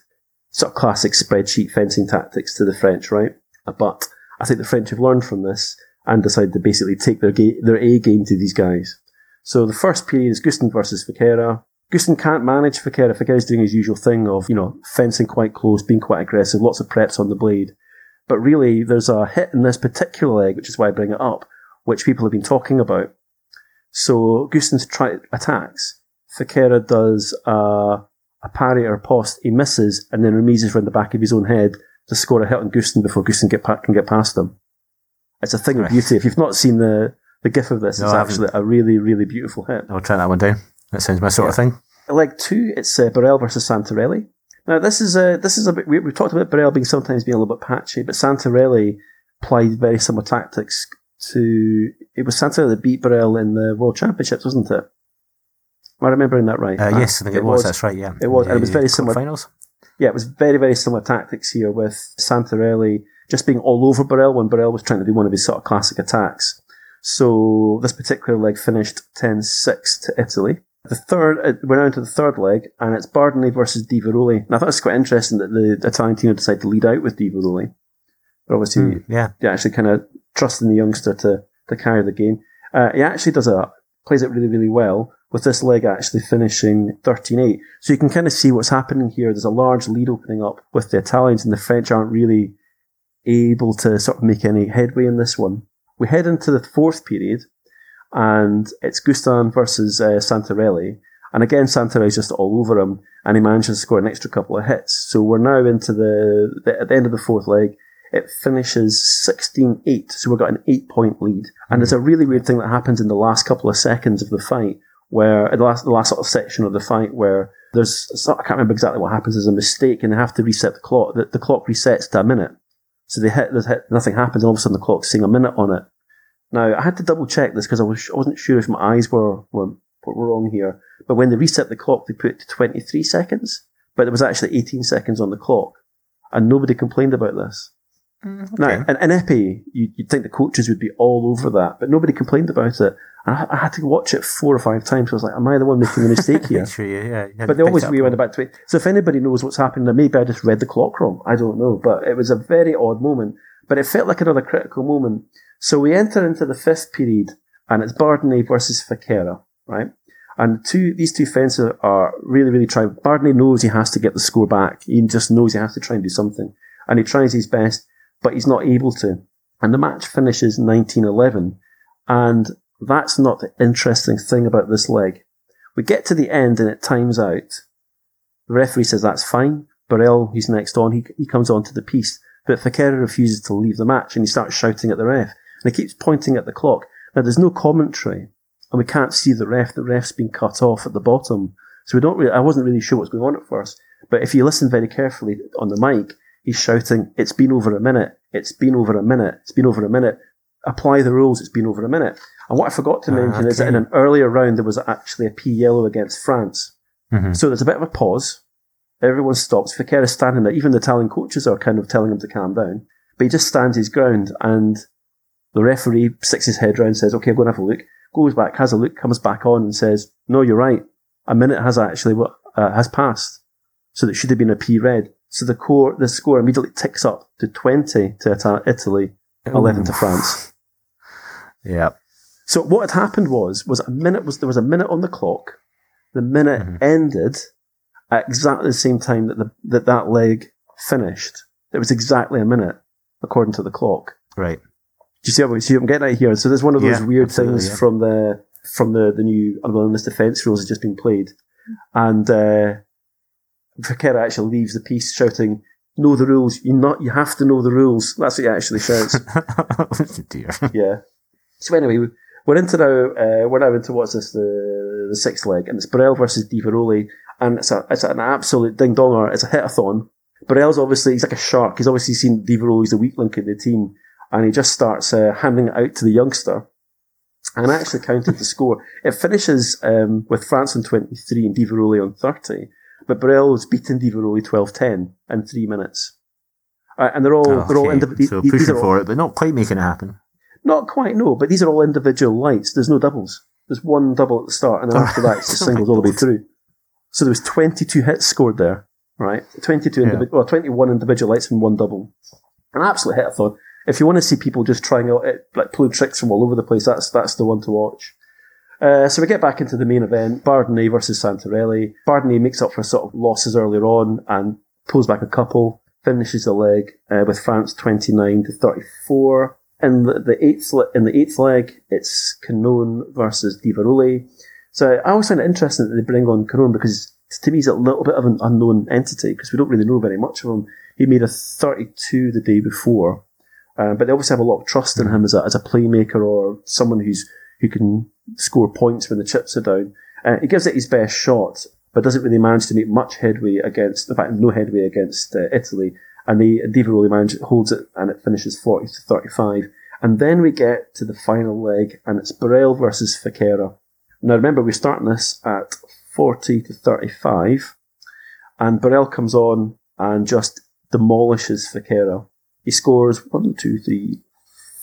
sort of classic spreadsheet fencing tactics to the French, right? But I think the French have learned from this and decided to basically take their ga- their A game to these guys. So the first period is Gustin versus Fichera. Gustin can't manage Fichera. Fichera's doing his usual thing of, you know, fencing quite close, being quite aggressive, lots of preps on the blade. But really, there's a hit in this particular leg, which is why I bring it up, which people have been talking about. So Gustin's try attacks. Fichera does uh, a parry or a post. He misses and then remises around the back of his own head to score a hit on Gustin before Gustin get pa- can get past him. It's a thing of beauty. If you've not seen the the gif of this, No, it's actually a really really beautiful hit. I'll try that one down. That sounds my sort of thing. Leg two, it's uh, Borel versus Santarelli. Now this is a this is a bit we, we've talked about Borel being sometimes being a little bit patchy, but Santarelli applied very similar tactics to it was Santarelli that beat Borel in the World Championships, wasn't it? Am I remembering that right? Uh, yes, I think it, was. That's right, yeah. It was, and it was very similar. Finals. Yeah, it was very, very similar tactics here with Santarelli just being all over Borel when Borel was trying to do one of his sort of classic attacks. So this particular leg finished 10-6 to Italy. The third, we're now into the third leg, and it's Bardenet versus Di Veroli. Now I thought it's quite interesting that the Italian team decided to lead out with Di Veroli. But obviously, Yeah. they actually kind of trusting the youngster to, to carry the game. Uh, he actually does a, plays it really, really well, with this leg actually finishing 13-8. So you can kind of see what's happening here. There's a large lead opening up with the Italians and the French aren't really able to sort of make any headway in this one. We head into the fourth period and it's Gustin versus uh, Santarelli. And again, Santarelli's just all over him and he manages to score an extra couple of hits. So we're now into the, the at the end of the fourth leg. It finishes 16-8. So we've got an eight point lead. And there's a really weird thing that happens in the last couple of seconds of the fight where the last, the last sort of section of the fight where there's, I can't remember exactly what happens. There's a mistake and they have to reset the clock. The, the clock resets to a minute. So they hit, hit, nothing happens and all of a sudden the clock's saying a minute on it. Now, I had to double check this because I, was, I wasn't sure if my eyes were, were, were wrong here. But when they reset the clock, they put it to 23 seconds. But there was actually 18 seconds on the clock. And nobody complained about this. Mm, okay. Now, in, Epee, you, would think the coaches would be all over that, but nobody complained about it. And I, I, had to watch it four or five times. I was like, am I the one making the mistake here? sure, yeah, yeah. But they always rewind about to it. So if anybody knows what's happening, then maybe I just read the clock wrong. I don't know. But it was a very odd moment. But it felt like another critical moment. So we enter into the fifth period, and it's Bardenet versus Fichera, right? And two, these two fencers are really, really trying. Bardenet knows he has to get the score back. He just knows he has to try and do something. And he tries his best, but he's not able to. And the match finishes 1911. And that's not the interesting thing about this leg. We get to the end and it times out. The referee says that's fine. Borel, who's next on, he, he comes on to the piste. But Fichera refuses to leave the match and he starts shouting at the ref. And he keeps pointing at the clock. Now there's no commentary and we can't see the ref. The ref's been cut off at the bottom. So we don't really, I wasn't really sure what's going on at first. But if you listen very carefully on the mic, he's shouting, it's been over a minute. It's been over a minute. It's been over a minute. Apply the rules. It's been over a minute. And what I forgot to mention okay. is that in an earlier round, there was actually a P yellow against France. Mm-hmm. So there's a bit of a pause. Everyone stops. Fichera standing there. Even the Italian coaches are kind of telling him to calm down. But he just stands his ground and the referee sticks his head round, says, okay, I'm going to have a look, goes back, has a look, comes back on and says, no, you're right. A minute has actually, uh, has passed. So that should have been a P red. So the core, the score immediately ticks up to 20 to Italy, 11 Ooh. to France. Yeah. So what had happened was, was a minute was, there was a minute on the clock. The minute mm-hmm. ended at exactly the same time that the, that that leg finished. It was exactly a minute according to the clock. Right. Do you see what, see what I'm getting at here? So there's one of those yeah, weird things yeah. from the from the, the new unwillingness defence rules has just been played. And uh Fichera actually leaves the piste shouting, Know the rules. You not you have to know the rules. That's what he actually shouts. oh dear. Yeah. So anyway, we're into now uh, we're now into what's this, the the sixth leg, and it's Borel versus Di Veroli, and it's a it's an absolute ding donger, it's a hit-a-thon. Borel's obviously he's like a shark, he's obviously seen Di Veroli's the weak link in the team and he just starts uh, handing it out to the youngster. And I actually counted the score. It finishes um, with France on 23 and Di Veroli on 30, but Borel has beaten Di Veroli 12-10 in three minutes. Uh, and they're all, oh, they're all individual. So pushing for it, but not quite making it happen. Not quite, no, but these are all individual lights. There's no doubles. There's one double at the start, and then after that, it's just singles all the way through. So there was 22 hits scored there, right? 22 yeah. well, 21 individual lights and one double. An absolute hit-a-thon if you want to see people just trying out it, like pull tricks from all over the place, that's that's the one to watch. Uh, so we get back into the main event: Bardenet versus Santarelli. Bardenet makes up for sort of losses earlier on and pulls back a couple, finishes the leg uh, with France twenty nine to thirty four. In the, the eighth in the eighth leg, it's Cannone versus Di Veroli. So I always find it interesting that they bring on Cannone because to me he's a little bit of an unknown entity because we don't really know very much of him. He made a 32 the day before, uh, but they obviously have a lot of trust in him as a, as a playmaker or someone who's who can score points when the chips are down. Uh, he gives it his best shot, but doesn't really manage to make much headway against, in fact, no headway against uh, Italy. And the Di Veroli manages, holds it and it finishes 40 to 35. And then we get to the final leg and it's Borel versus Fichera. Now remember, we're starting this at 40 to 35 and Borel comes on and just demolishes Fichera he scores one, two, three,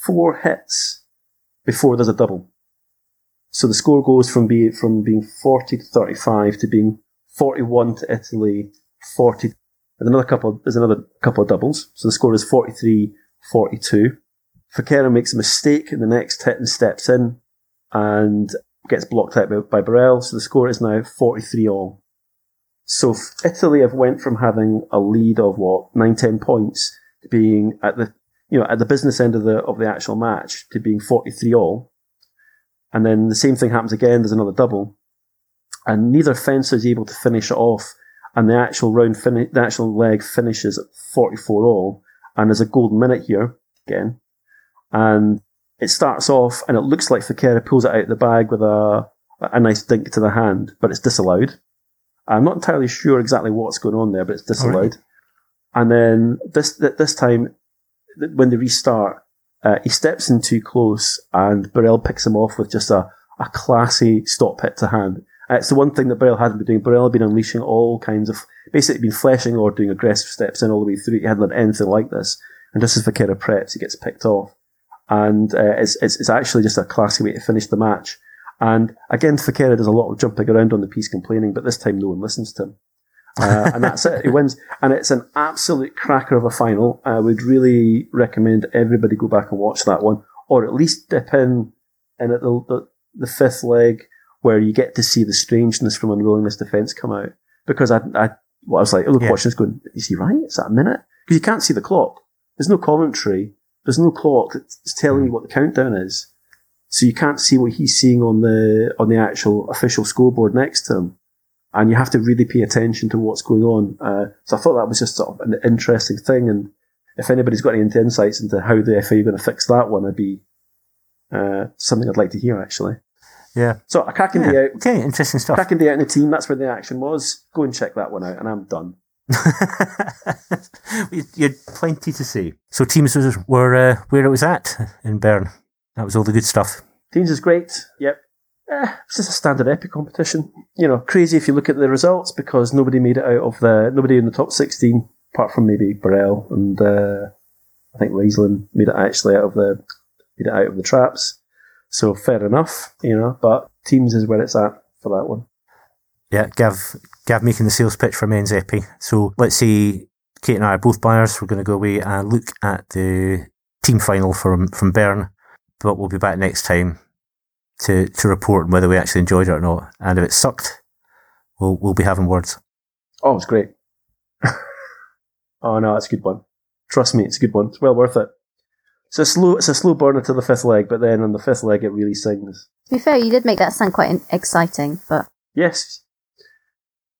four hits before there's a double. So the score goes from being from being 40 to 35 to being 41 to Italy, 40. There's another couple. There's another couple of doubles. So the score is 43, 42. Fichera makes a mistake in the next hit and steps in, and gets blocked out by, by Borel, so the score is now 43 all. So Italy have went from having a lead of what, 9, 10 points to being at the, you know, at the business end of the, of the actual match to being 43 all. And then the same thing happens again, there's another double. And neither fencer is able to finish it off. And the actual round finish, the actual leg finishes at 44 all. And there's a golden minute here, again. And it starts off and it looks like Fichera pulls it out of the bag with a, a nice dink to the hand, but it's disallowed. I'm not entirely sure exactly what's going on there, but it's disallowed. And then this, this time, when they restart, uh, he steps in too close and Borel picks him off with just a, a classy stop hit to hand. Uh, it's the one thing that Borel hadn't been doing. Borel had been unleashing all kinds of, basically been fleshing or doing aggressive steps in all the way through. He hadn't done anything like this. And just as Fichera preps, he gets picked off. And uh, it's, it's, it's actually just a classy way to finish the match. And again, Fichera does a lot of jumping around on the piste complaining, but this time no one listens to him. Uh, and that's it. He wins. And it's an absolute cracker of a final. I would really recommend everybody go back and watch that one, or at least dip in, in at the, the, the fifth leg where you get to see the strangeness from unwillingness defence come out. Because I, I, well, I was like, oh, look, Yeah. watching this going, is he right? Is that a minute? Because you can't see the clock. There's no commentary. There's no clock that's telling you what the countdown is. So you can't see what he's seeing on the, on the actual official scoreboard next to him. And you have to really pay attention to what's going on. Uh, so I thought that was just sort of an interesting thing. And if anybody's got any insights into how the FIE are going to fix that one, it'd be, uh, something I'd like to hear actually. Yeah. So a cracking yeah. day out, Okay, interesting stuff. cracking day out in the team. That's where the action was. Go and check that one out, and I'm done. you you had plenty to say. So teams was, were uh, where it was at in Bern. That was all the good stuff. Teams is great. Yep. Eh, it's just a standard épée competition. You know, crazy if you look at the results because nobody made it out of the nobody in the top sixteen, apart from maybe Borel and uh, I think Reizlin made it actually out of the made it out of the traps. So fair enough, you know. But teams is where it's at for that one. Yeah, Gav, Gav making the sales pitch for men's épée. So let's say Kate and I are both buyers. We're going to go away and look at the team final from from Bern, but we'll be back next time to to report on whether we actually enjoyed it or not. And if it sucked, we'll we'll be having words. Oh, it's great. oh no, it's a good one. Trust me, it's a good one. It's well worth it. It's a slow, it's a slow burner to the fifth leg, but then on the fifth leg, it really sings. To be fair, you did make that sound quite exciting, but Yes,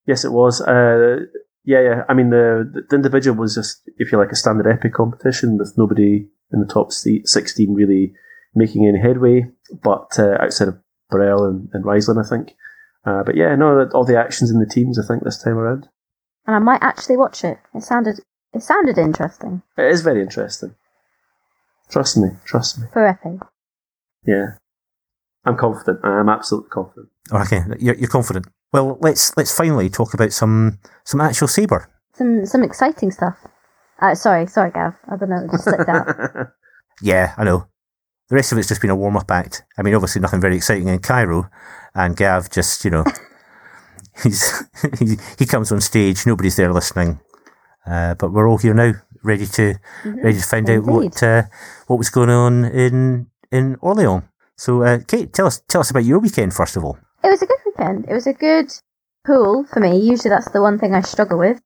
yes, it was. Uh, yeah, yeah. I mean, the the individual was just, if you like, a standard épée competition with nobody in the top sixteen really making any headway, but uh, outside of Borel and, and Reizlin, I think. Uh, but yeah, no, all the actions in the teams, I think, this time around. and I might actually watch it. It sounded it sounded interesting It is very interesting. Trust me, trust me. for Epee. Yeah. I'm confident. I'm absolutely confident. Okay, you're, you're confident. Well, let's let's finally talk about some some actual saber. Some some exciting stuff. Uh, sorry, sorry, Gav. I don't know. It just slipped out. Yeah, I know. The rest of it's just been a warm up act. I mean, obviously nothing very exciting in Cairo, and Gav just, you know, he's he, he comes on stage, nobody's there listening, uh, but we're all here now, ready to ready to find out what uh, what was going on in in Orleans. So, uh, Kate, tell us tell us about your weekend first of all. It was a good weekend. It was a good pool for me. Usually that's the one thing I struggle with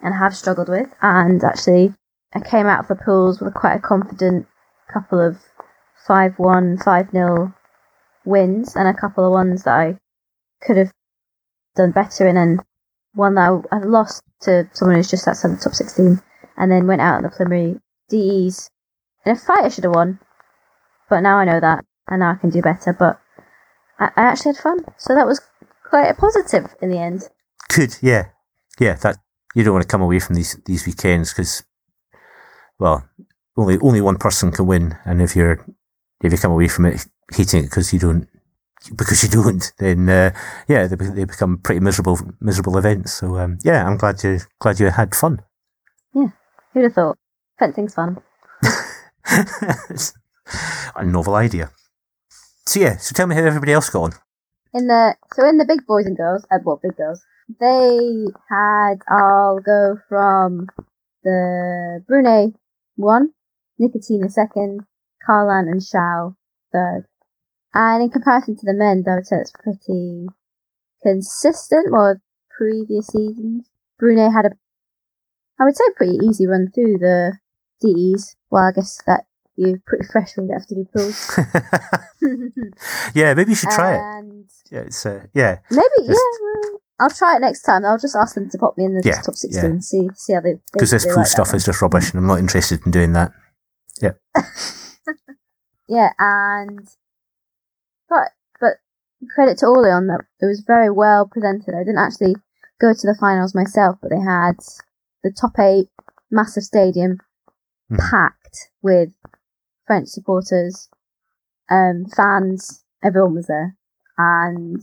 and have struggled with. And actually, I came out of the pools with quite a confident couple of 5 1, 5 0 wins and a couple of ones that I could have done better in. And one that I, I lost to someone who's just outside the top 16 and then went out in the preliminary DEs. In a fight, I should have won. But now I know that and now I can do better. But I, I actually had fun, so that was quite a positive in the end. Good, yeah, yeah. That you don't want to come away from these these weekends because, well, only only one person can win, and if you're if you come away from it hating it because you don't because you don't, then uh, yeah, they, they become pretty miserable miserable events. So um, yeah, I'm glad you glad you had fun. Yeah, who'd have thought? Fencing's fun. a novel idea. So yeah, so tell me how everybody else got on. In the so in the big boys and girls, uh, well, big girls, they had. I'll go from the Brunet one, Nikitina second, Kharlan and Shao third, And in comparison to the men's, I would say it's pretty consistent with previous seasons. Brunet had a, I would say, pretty easy run through the DEs. Well, I guess that you're pretty fresh when you have to do pools. yeah, maybe you should try it. Yeah, it's uh, yeah. maybe, Just- yeah, well, I'll try it next time. I'll just ask them to pop me in the Yeah, top 16 yeah. and see, see how they, they Because this pool like stuff is just rubbish, and I'm not interested in doing that. Yeah, and but but credit to Orly on that it was very well presented. I didn't actually go to the finals myself, but they had the top eight, massive stadium, Mhm. packed with French supporters, um, fans. Everyone was there, and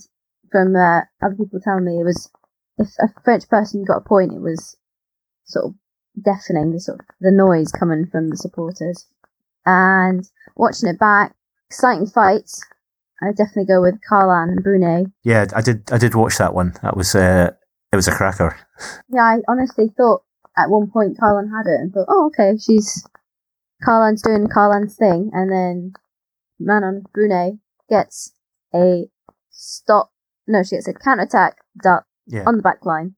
from uh, other people telling me it was if a French person got a point, it was sort of deafening. The sort of the noise coming from the supporters, and watching it back, exciting fights. I would definitely go with Kharlan and Brunet. Yeah, I did. I did watch that one. That was uh, it was a cracker. Yeah, I honestly thought at one point Kharlan had it and thought, oh, okay, she's Kharlan's doing Kharlan's thing, and then Manon Brunet gets a stop. No, she gets a counter attack duck Yeah. on the back line,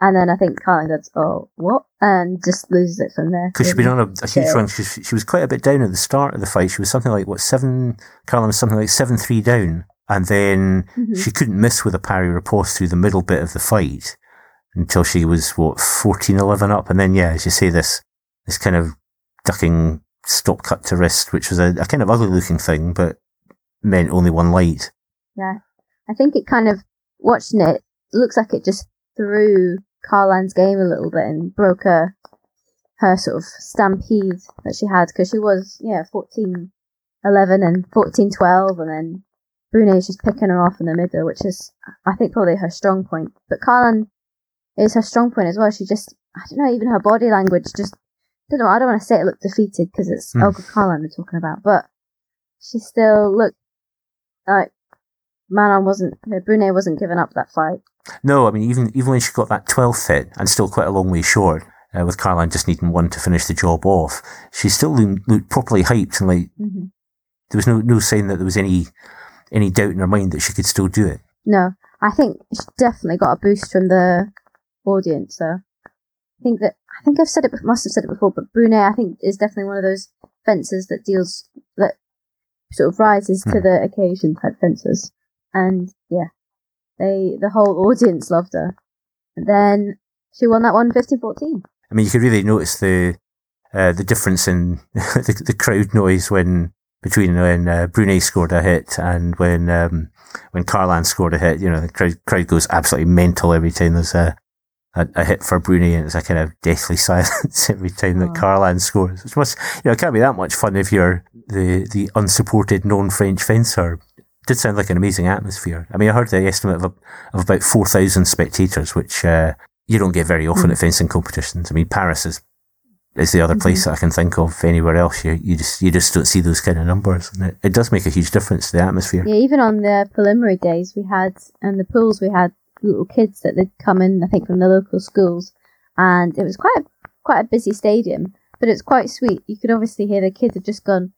and then I think Kharlan goes, oh, what, and just loses it from there. Because she'd been on a, a huge run. She, she was quite a bit down at the start of the fight. She was something like, what, seven? Kharlan was something like 7 3 down. And then Mhm. she couldn't miss with a parry riposte through the middle bit of the fight until she was, what, 14 11 up. And then, yeah, as you say, this, this kind of ducking stop cut to wrist, which was a, a kind of ugly looking thing, but meant only one light. Yeah. I think it kind of, watching it, looks like it just threw Kharlan's game a little bit and broke her, her sort of stampede that she had because she was, yeah, 14 11 and 14 12 and then Brunet's just picking her off in the middle, which is, I think, probably her strong point. But Kharlan is her strong point as well. She just, I don't know, even her body language just, I don't know, I don't want to say it looked defeated because it's Hmm. Olga Kharlan we're talking about, but she still looked like Manon wasn't, Brunet wasn't giving up that fight. No, I mean, even even when she got that 12th hit, and still quite a long way short, uh, with Kharlan just needing one to finish the job off, she still looked, looked properly hyped, and like hmm there was no no sign that there was any any doubt in her mind that she could still do it. No, I think she definitely got a boost from the audience. So I think that I think I've said it, must have said it before, but Brunet I think is definitely one of those fencers that deals that sort of rises to Hmm. the occasion type fencers, and yeah, they the whole audience loved her. And then she won that one 15-14. I mean, you could really notice the uh, the difference in the, the crowd noise when between when uh, Brunet scored a hit and when um, when Kharlan scored a hit. You know, the crowd crowd goes absolutely mental every time there's a a, a hit for Brunet, and it's a kind of deathly silence every time that Oh. Kharlan scores. Which must, you know, it can't be that much fun if you're the the unsupported non-French fencer. Did sound like an amazing atmosphere. I mean, I heard the estimate of, a, of about four thousand spectators, which uh, you don't get very often Mm. at fencing competitions. I mean, Paris is is the other Mhm. place that I can think of. Anywhere else, you you just you just don't see those kind of numbers, and it, it does make a huge difference to the atmosphere. Yeah, even on the preliminary days, we had and the pools we had little kids that they'd come in, I think, from the local schools, and it was quite a, quite a busy stadium, but it's quite sweet. You could obviously hear the kids had just gone,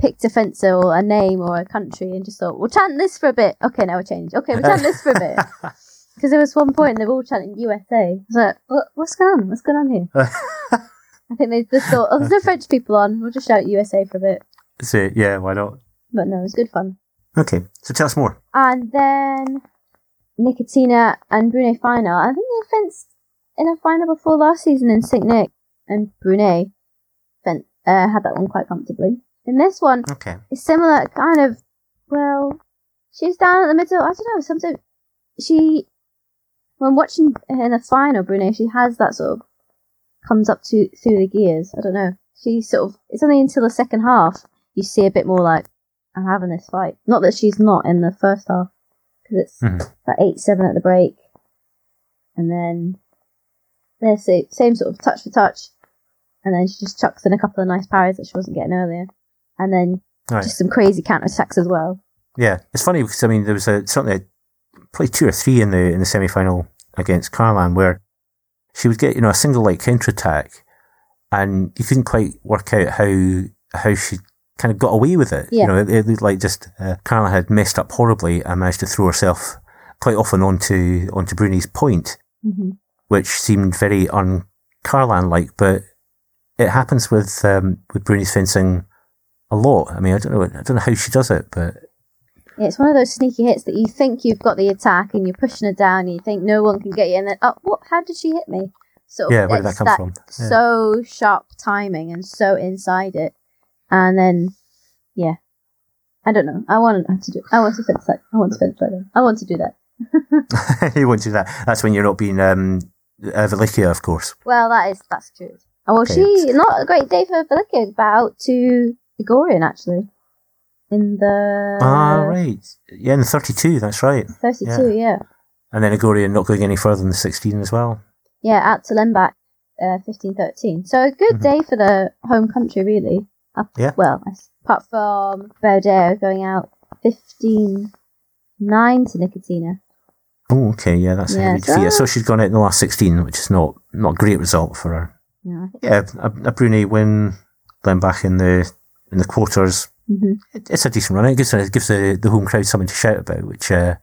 picked a fencer or a name or a country, and just thought, "We'll chant this for a bit." Okay, now we'll change. Okay, we'll chant this for a bit. Because there was one point they were all chanting USA. I was like, what, "What's going on? What's going on here?" I think they just thought, "Oh, there's no French people on. We'll just shout USA for a bit." so yeah, why not? But no, it was good fun. Okay, so tell us more. And then Nikitina and Brunet final. I think they fenced in a final before last season in St. Nick, and Brunet fen- uh, had that one quite comfortably. In this one, Okay. it's similar, kind of, well, she's down at the middle. I don't know, sometimes she, when watching in the final, Brunet, she has that sort of, comes up to through the gears. I don't know. She sort of, it's only until the second half you see a bit more like, I'm having this fight. Not that she's not in the first half, because it's Mhm. about 8 7 at the break. And then there's the same sort of touch for touch. And then she just chucks in a couple of nice parries that she wasn't getting earlier. And then right. just some crazy counter attacks as well. Yeah, it's funny because I mean there was a certainly a, probably two or three in the in the semi final against Kharlan where she would get you know a single like counter attack, and you couldn't quite work out how how she kind of got away with it. Yeah. You know, it, it looked like just uh, Kharlan had messed up horribly and managed to throw herself quite often onto onto Brunet's point, hmm which seemed very un Kharlan like, but it happens with um, with Brunet's fencing a lot. I mean, I don't know, I don't know how she does it, but it's one of those sneaky hits that you think you've got the attack and you're pushing her down and you think no one can get you and then oh what how did she hit me? So yeah, where did that come from? Yeah. so sharp timing and so inside it. And then yeah. I don't know. I want to do I want to fence like I want to fence like them. I want to do that. you won't do that. That's when you're not being um, uh, Velikaya, of course. Well that is that's true. Oh well Okay. she not a great day for Velikaya, About out to Egorian actually. In the ah, right. Yeah, in the 32, that's right. thirty two, yeah. And then Egorian not going any further than the 16 as well. Yeah, out to Lembach, uh, fifteen thirteen. So a good Mhm. day for the home country, really. Up, Yeah. Well, apart from Berder going out fifteen nine to Nikitina. Oh, okay, yeah, that's a Yeah, heavy defeat. so- So she's gone out in the last 16, which is not, not a great result for her. Yeah. Yeah, a, a Brunet win, then back in the in the quarters. hmm It, it's a decent run. It gives, it gives the, the home crowd something to shout about, which uh,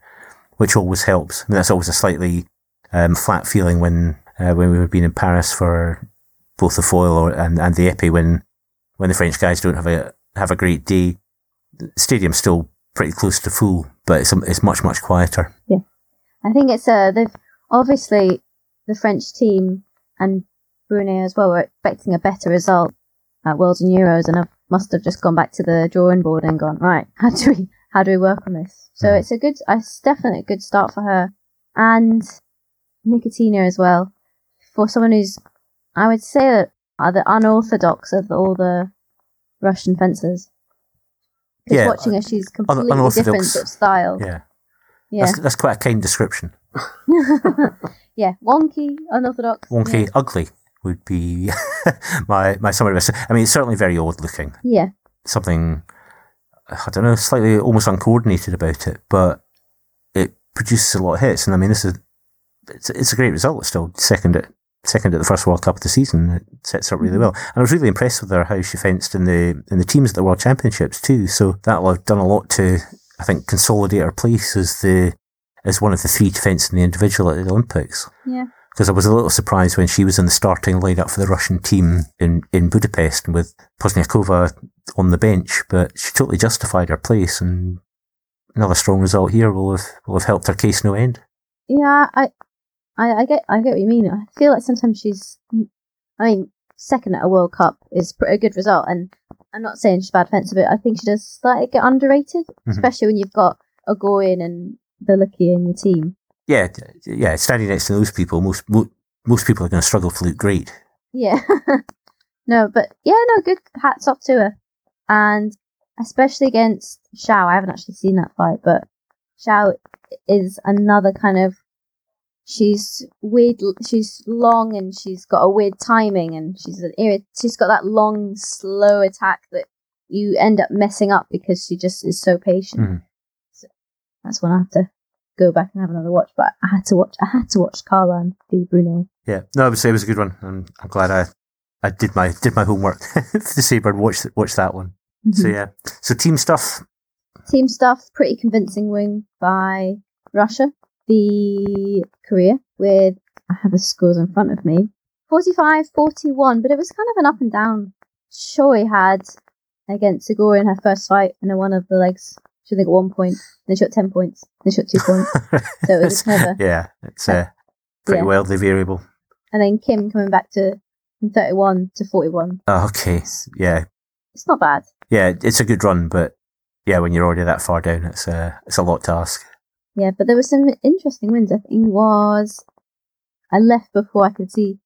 which always helps. I mean, that's always a slightly um, flat feeling when uh, when we've been in Paris for both the foil or, and, and the épée when when the French guys don't have a have a great day. The stadium's still pretty close to full, but it's it's much much quieter. Yeah, I think it's uh they've obviously the French team and Brunet as well were expecting a better result at Worlds and Euros and I must have just gone back to the drawing board and gone right. How do we how do we work on this? So Mhm. it's a good, it's definitely a good start for her and Nikitina as well for someone who's I would say that are the unorthodox of all the Russian fencers. Because Yeah, watching her, she's completely different sort of style. Yeah, Yeah, That's, that's quite a kind description. yeah, wonky, unorthodox. Wonky, ugly would be my my summary of. I mean, it's certainly very odd looking. Yeah, Something I don't know, slightly almost uncoordinated about it, but it produces a lot of hits. And I mean, this is it's, it's a great result. It's Still second at second at the first World Cup of the season. It sets up really mm-hmm. well. And I was really impressed with her how she fenced in the in the teams at the World Championships too. So that'll have done a lot to I think consolidate her place as the as one of the three to fence in the individual at the Olympics yeah, because I was a little surprised when she was in the starting lineup for the Russian team in, in Budapest and with Pozdniakova on the bench, but she totally justified her place and another strong result here will have will have helped her case no end. yeah. I, I, I get, I get what you mean. I feel like sometimes she's, I mean, second at a World Cup is a good result, and I'm not saying she's a bad fencer, but I think she does slightly get underrated, mm-hmm. especially when you've got Egorian and Bilicki in your team. Yeah, yeah, standing next to those people, most mo- most people are going to struggle to look great. Yeah. no, but yeah, no, good hats off to her. And especially against Shao, I haven't actually seen that fight, but Shao is another kind of she's weird she's long and she's got a weird timing and she's an irrit- she's got that long slow attack that you end up messing up because she just is so patient. Mhm. So that's when I have to go back and have another watch. But I had to watch I had to watch Kharlan and the Brunet. Yeah, no, I would say it was a good one. I'm, I'm glad I, I did my did my homework for the Sabre and watched watched that one. So Mhm. yeah, so team stuff. Team stuff, pretty convincing win by Russia. The Korea with, I have the scores in front of me, 45 41, but it was kind of an up and down. Choi had against Segura in her first fight, and in one of the legs, she only got one point, then she got 10 points, then she got two points. So it was a, yeah, it's uh, pretty Yeah. wildly variable. and then Kim coming back to from 31 to 41. Oh, okay, yeah, It's not bad. yeah, it's a good run, but yeah, when you're already that far down, it's uh, it's a lot to ask. Yeah, but there were some interesting wins. I think was I left before I could see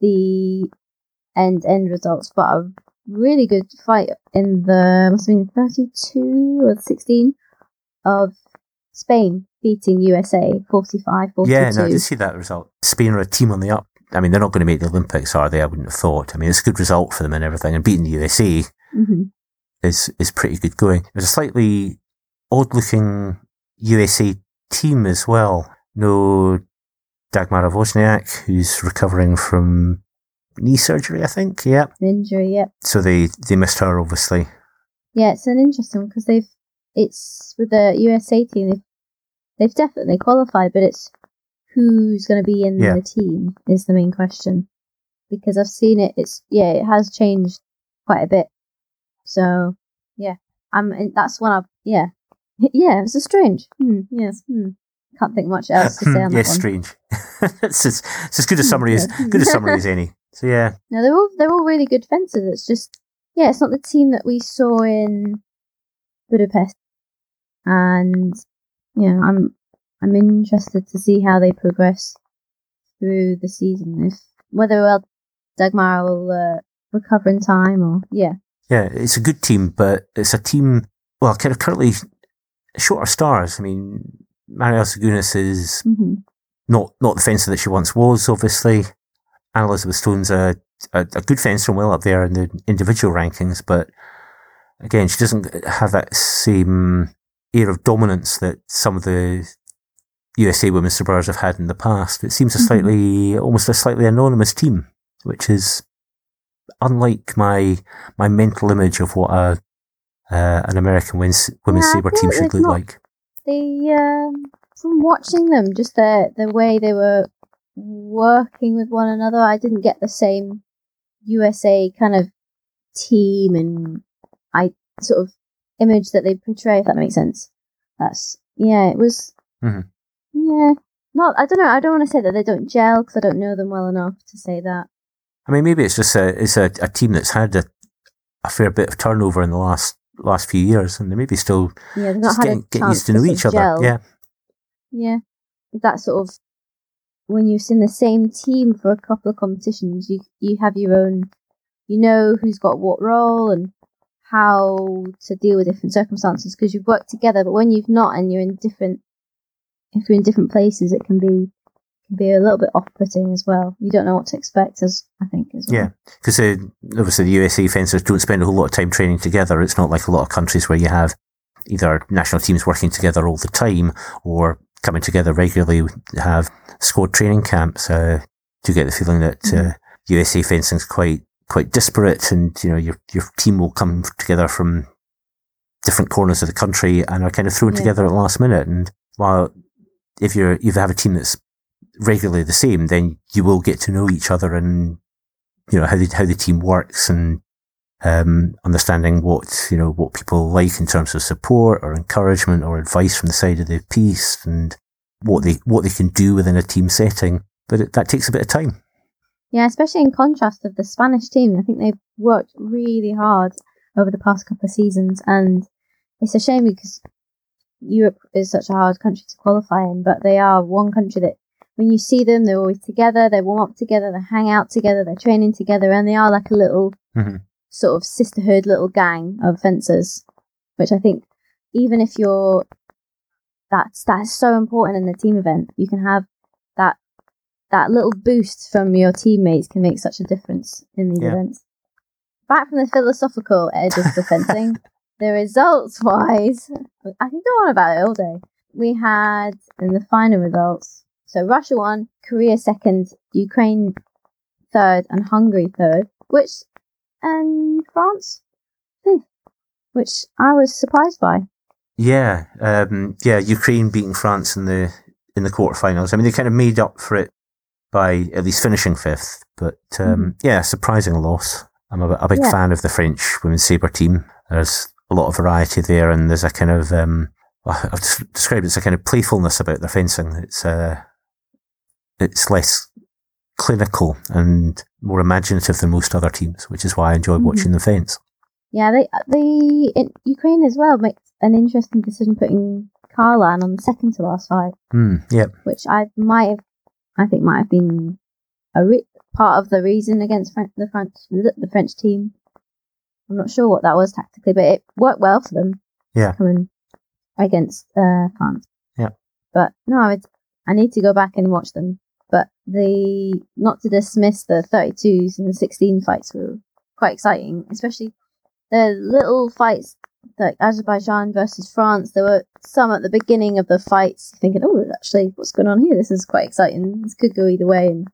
the end end results, but a really good fight in the must have been thirty two or sixteen of Spain beating USA 45 42. Yeah, no, I did see that result. Spain are a team on the up. I mean, they're not going to make the Olympics, are they? I wouldn't have thought. I mean, it's a good result for them and everything, and beating the USA hmm is is pretty good going. There's a slightly odd looking USA team as well. No Dagmara Wozniak, who's recovering from knee surgery, I think. Yeah. An injury, yep. So they, they missed her, obviously. Yeah, it's an interesting because they've it's with the USA team. They've they've definitely qualified, but it's who's going to be in Yeah. the team is the main question. Because I've seen it. It's yeah, it has changed quite a bit. So yeah, I'm. That's one of yeah, yeah. It's a strange. Hmm, yes. Hmm. Can't think much else to say on that yes, one. strange. it's, as, it's as good a summary as good a summary as any. So yeah, No, they're all they're all really good fencers. It's just yeah, it's not the team that we saw in Budapest, and yeah, I'm I'm interested to see how they progress through the season. If whether well Dagmar will uh, recover in time or yeah, yeah, it's a good team, but it's a team. Well, kind of currently short of stars. I mean, Mariel Zagunis is hmm not not the fencer that she once was. Obviously, Elizabeth Stone's a, a a good fencer and well up there in the individual rankings, but again, she doesn't have that same air of dominance that some of the USA women's sabers have had in the past. It seems a Mhm. slightly, almost a slightly anonymous team, which is unlike my my mental image of what a uh, an American women's, women's Yeah, saber team should look not- like. they um, from watching them, just the the way they were working with one another, I didn't get the same USA kind of team and I sort of image that they portray. If that makes sense, that's yeah. It was Mhm. yeah. Not I don't know. I don't want to say that they don't gel because I don't know them well enough to say that. I mean, maybe it's just a it's a, a team that's had a, a fair bit of turnover in the last last few years, and they maybe still Yeah, not had getting, a getting used to know each other. gel. Yeah, Yeah. That sort of when you've seen the same team for a couple of competitions, you you have your own you know who's got what role and how to deal with different circumstances because you've worked together, but when you've not and you're in different if you're in different places it can be can be a little bit off putting as well. You don't know what to expect as I think as well. yeah. Because uh, obviously the USA fencers don't spend a whole lot of time training together. It's not like a lot of countries where you have either national teams working together all the time or coming together regularly, have squad training camps. Uh, do get the feeling that uh, USA fencing's quite quite disparate, and you know your your team will come together from different corners of the country and are kind of thrown Yeah. together at the last minute. And while if you're if you have a team that's regularly the same, then you will get to know each other and you know how the how the team works and um, understanding what you know what people like in terms of support or encouragement or advice from the side of the piste and what they what they can do within a team setting. But it, that takes a bit of time. Yeah, especially in contrast of the Spanish team. I think they've worked really hard over the past couple of seasons, and it's a shame because Europe is such a hard country to qualify in. But they are one country that, when you see them, they're always together. They warm up together. They hang out together. They're training together, and they are like a little Mhm. Sort of sisterhood, little gang of fencers. Which I think, even if you're that's that's so important in the team event. You can have that that little boost from your teammates can make such a difference in these Yeah. events. Back from the philosophical edge of the fencing, the results wise, I can go on about it all day. We had in the final results, so Russia won, Korea second, Ukraine third, and Hungary third, which and France fifth, which I was surprised by. Yeah, um, yeah. Ukraine beating France in the in the quarterfinals. I mean, they kind of made up for it by at least finishing fifth. But um, yeah, surprising loss. I'm a, a big Yeah. fan of the French women's saber team. There's a lot of variety there, and there's a kind of um, I've described it as a kind of playfulness about their fencing. It's uh, it's less clinical and more imaginative than most other teams, which is why I enjoy Mhm. watching them fence. Yeah, they the in Ukraine as well makes an interesting decision putting Kharlan on the second to last fight. Hmm. yeah. which I might have, I think might have been a re- part of the reason against Fran- the French the French team. I'm not sure what that was tactically, but it worked well for them. Yeah. coming against uh, France. Yeah. but no, I would, I need to go back and watch them. The not to dismiss the 32s and the 16 fights were quite exciting, especially the little fights like Azerbaijan versus France, there were some at the beginning of the fights thinking, oh, actually, what's going on here? This is quite exciting. This could go either way. And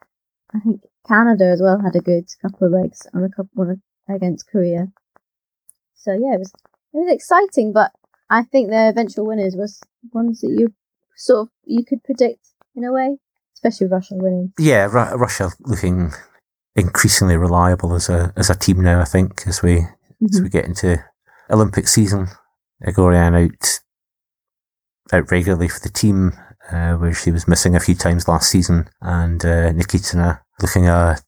I think Canada as well had a good couple of legs on a couple one against Korea. So yeah, it was it was exciting, but I think the eventual winners was ones that you sort of you could predict in a way, especially Russia winning. Yeah, Ru- Russia looking increasingly reliable as a as a team now. I think as we as we get into Olympic season, Egorian out out regularly for the team, uh, where she was missing a few times last season, and uh, Nikitina looking a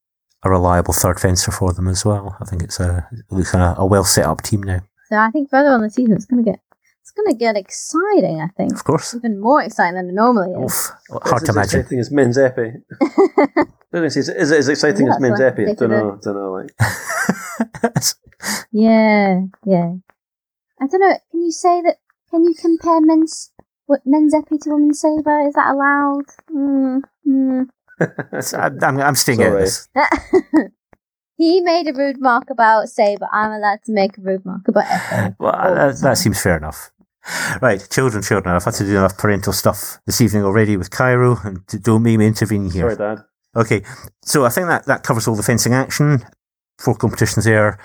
a reliable third fencer for them as well. I think it's a it looks a, a well set up team now. So I think further on the season, it's gonna get it's gonna get exciting. I think Of course. even more exciting than it normally is. Oof, It's hard to imagine. exciting as men's epee. I was gonna is it as exciting Yeah, as men's that's epee? I Don't think know, don't know. Like, Yeah, yeah. I don't know. Can you say that? Can you compare men's what men's epee to women's saber? Is that allowed? Mm, mm. I'm, I'm, I'm staying out this. he made a rude remark about saber. I'm allowed to make a rude remark about epee. Well, that, that seems fair enough. Right, children, children. I've had to do enough parental stuff this evening already with Cairo, and don't make me intervene here. sorry, Dad. Okay, so I think that, that covers all the fencing action. Four competitions there,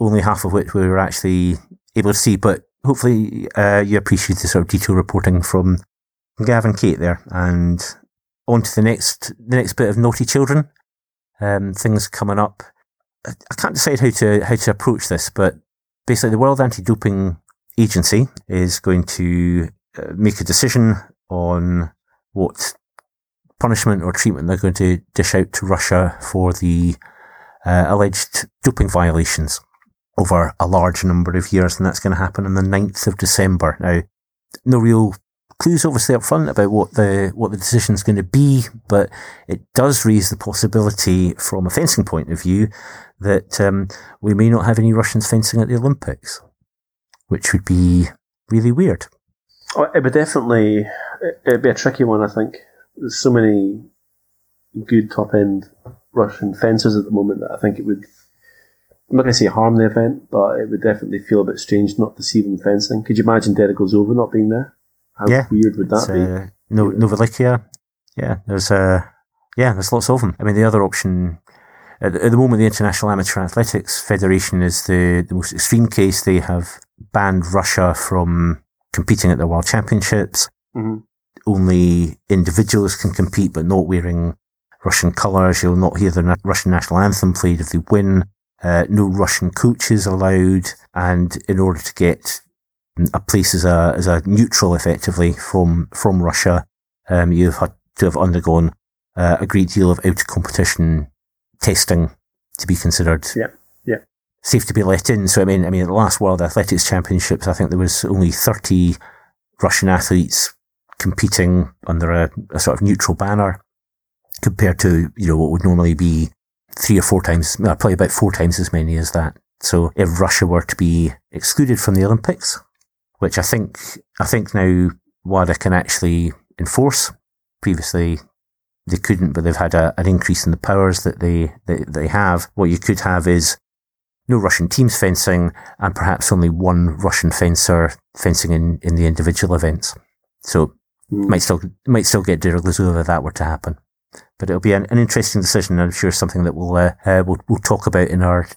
only half of which we were actually able to see, but hopefully uh, you appreciate the sort of detailed reporting from Gavin Kate there. And on to the next, the next bit of naughty children. Um, things coming up. I, I can't decide how to how to approach this, but basically the World Anti-Doping Agency is going to uh, make a decision on what punishment or treatment they're going to dish out to Russia for the uh, alleged doping violations over a large number of years, and that's going to happen on the 9th of December. Now, no real clues obviously up front about what the what the decision is going to be, but it does raise the possibility from a fencing point of view that um, we may not have any Russians fencing at the Olympics, which would be really weird. Oh, it would definitely. it- It'd be a tricky one. I think there's so many good top end Russian fencers at the moment that I think it would. I'm not going to say harm the event, but it would definitely feel a bit strange not to see them fencing. Could you imagine Derek over not being there? How Yeah. weird would that It's, be? uh, no, Novalikia. Yeah, there's uh, yeah, there's lots of them. I mean, the other option at the, at the moment, the International Amateur Athletics Federation is the, the most extreme case. They have banned Russia from competing at the World Championships. Mhm. Only individuals can compete, but not wearing Russian colours. You'll not hear the na- Russian national anthem played if they win. Uh, no Russian coaches allowed, and in order to get a place as a as a neutral, effectively from from Russia, um, you've had to have undergone uh, a great deal of out of competition testing to be considered yeah. Safe to be let in. So I mean, I mean, at the last World Athletics Championships, I think there was only thirty Russian athletes competing under a, a sort of neutral banner, compared to you know what would normally be three or four times, probably about four times as many as that. So if Russia were to be excluded from the Olympics, which I think I think now WADA can actually enforce. Previously, they couldn't, but they've had a, an increase in the powers that they, they they have. What you could have is no Russian teams fencing, and perhaps only one Russian fencer fencing in, in the individual events. So Mm. might still might still get Deriglazova if that were to happen. But it'll be an, an interesting decision. I'm sure something that we'll uh, uh, we'll, we'll talk about in our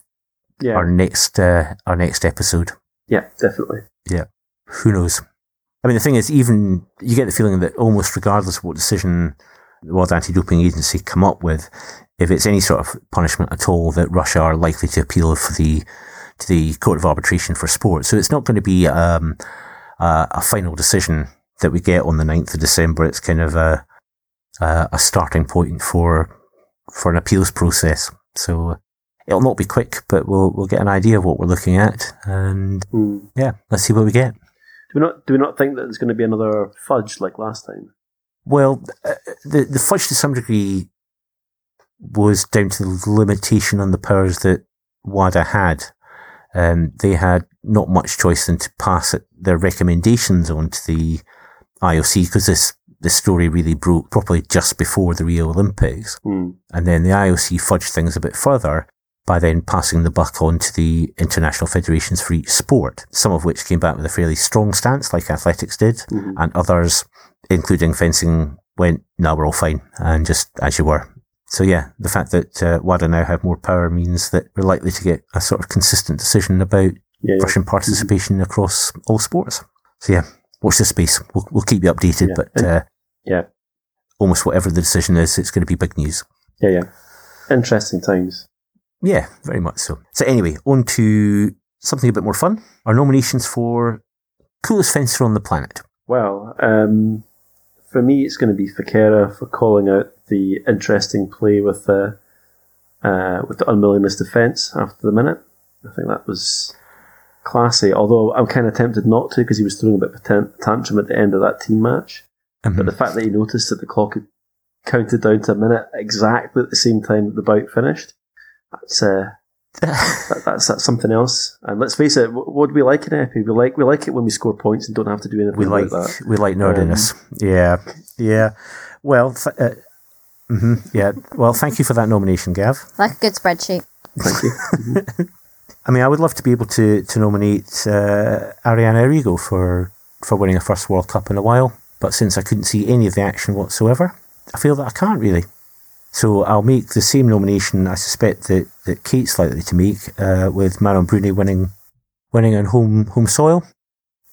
Yeah, our next uh, our next episode. yeah, definitely. Yeah, who knows? I mean, the thing is, even you get the feeling that almost regardless of what decision the World Anti-Doping Agency come up with, if it's any sort of punishment at all, that Russia are likely to appeal for the to the Court of Arbitration for Sport. So it's not going to be um, a, a final decision that we get on the 9th of December. It's kind of a a, a starting point for for an appeals process. So it'll not be quick, but we'll we'll get an idea of what we're looking at, and Mm. yeah, let's see what we get. Do we not? Do we not think that there's going to be another fudge like last time? Well, uh, the the fudge to some degree was down to the limitation on the powers that WADA had. Um, they had not much choice than to pass it, their recommendations on to the IOC because this this story really broke properly just before the Rio Olympics, Mm. and then the IOC fudged things a bit further by then passing the buck on to the international federations for each sport, some of which came back with a fairly strong stance, like athletics did, Mhm. and others, including fencing, went, no, we're all fine, and just as you were. So yeah, the fact that uh, WADA now have more power means that we're likely to get a sort of consistent decision about Yeah, yeah. Russian participation across all sports. So yeah, watch this space. We'll, we'll keep you updated, Yeah. but uh, yeah, almost whatever the decision is, it's going to be big news. yeah, yeah. Interesting times. Yeah, very much so. So anyway, on to something a bit more fun. Our nominations for coolest fencer on the planet. Well, um, for me, it's going to be Fichera for calling out the interesting play with the uh, with the unwillingness defence after the minute. I think that was classy. Although I'm kind of tempted not to because he was throwing a bit of a tantrum at the end of that team match. But Mhm. the fact that he noticed that the clock had counted down to a minute exactly at the same time that the bout finished, that's uh, that, that's that's something else. And let's face it, what, what do we like in Epee? We like we like it when we score points and don't have to do anything we like that. we like nerdiness. yeah, yeah. Well, th- uh, hmm yeah. Well, thank you for that nomination, Gav. Like a good spreadsheet. Thank you. I mean, I would love to be able to to nominate uh, Arianna Errigo for for winning a first World Cup in a while, but since I couldn't see any of the action whatsoever, I feel that I can't really. So I'll make the same nomination. I suspect that, that Kate's likely to make uh, with Manon Brunet winning winning on home home soil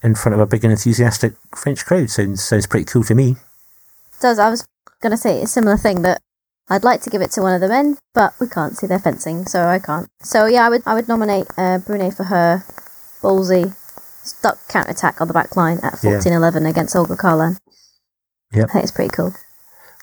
in front of a big and enthusiastic French crowd. Sounds sounds pretty cool to me. Does I was gonna say a similar thing that I'd like to give it to one of the men, but we can't see their fencing, so I can't. So yeah, I would I would nominate uh, Brunet for her ballsy stuck counter attack on the back line at Yeah. 14-11 against Olga Kharlan. Yep. I think it's pretty cool.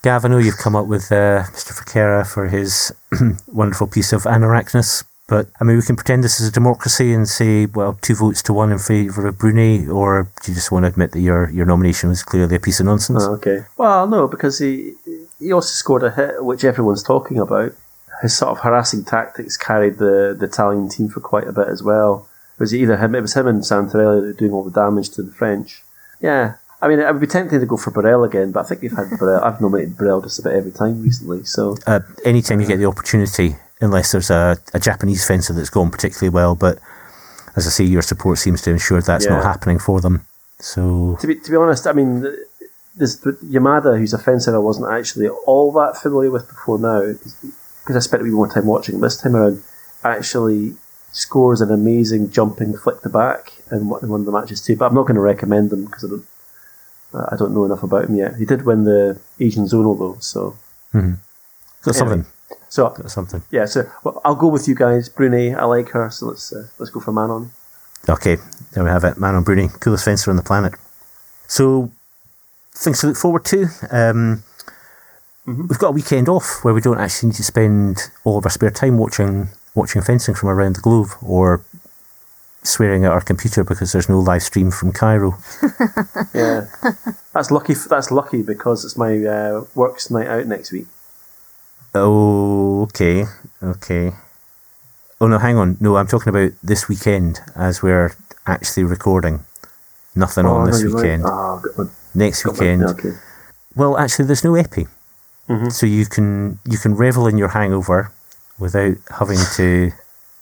Gav, I know you've come up with uh, Mr. Fichera for his wonderful piece of Anarachnis, but I mean, we can pretend this is a democracy and say, well, two votes to one in favour of Brunet, or do you just want to admit that your, your nomination was clearly a piece of nonsense? Oh, okay. Well, no, because he he also scored a hit, which everyone's talking about. His sort of harassing tactics carried the, the Italian team for quite a bit as well. It was either him, it was him and Santarelli that were doing all the damage to the French. Yeah, I mean, I would be tempted to go for Borel again, but I think we've had Borel. I've nominated Borel just about every time recently. So Uh, anytime you get the opportunity, unless there's a, a Japanese fencer that's gone particularly well, but as I say, your support seems to ensure that's not happening for them. So, to be to be honest, I mean, this Yamada, who's a fencer I wasn't actually all that familiar with before now, because I spent a wee more time watching this time around, actually scores an amazing jumping flick to back in one of the matches too. But I'm not going to recommend them because I don't, I don't know enough about him yet. He did win the Asian zonal though, so mm-hmm. got Anyway. something. So Got something. yeah. So well, I'll go with you guys, Brunet. I like her, so let's uh, let's go for Manon. Okay, there we have it. Manon Brunet, coolest fencer on the planet. So, things to look forward to. Um, We've got a weekend off where we don't actually need to spend all of our spare time watching watching fencing from around the globe or swearing at our computer because there's no live stream from Cairo. Yeah, that's lucky. f- That's lucky because it's my uh, works night out next week. Oh, okay, okay. Oh no, hang on. No, I'm talking about this weekend as we're actually recording. Nothing on Oh, no, this you're right. weekend. Ah, got my- Next got my- weekend. okay. Well, actually, there's no epee, Mhm. so you can you can revel in your hangover without having to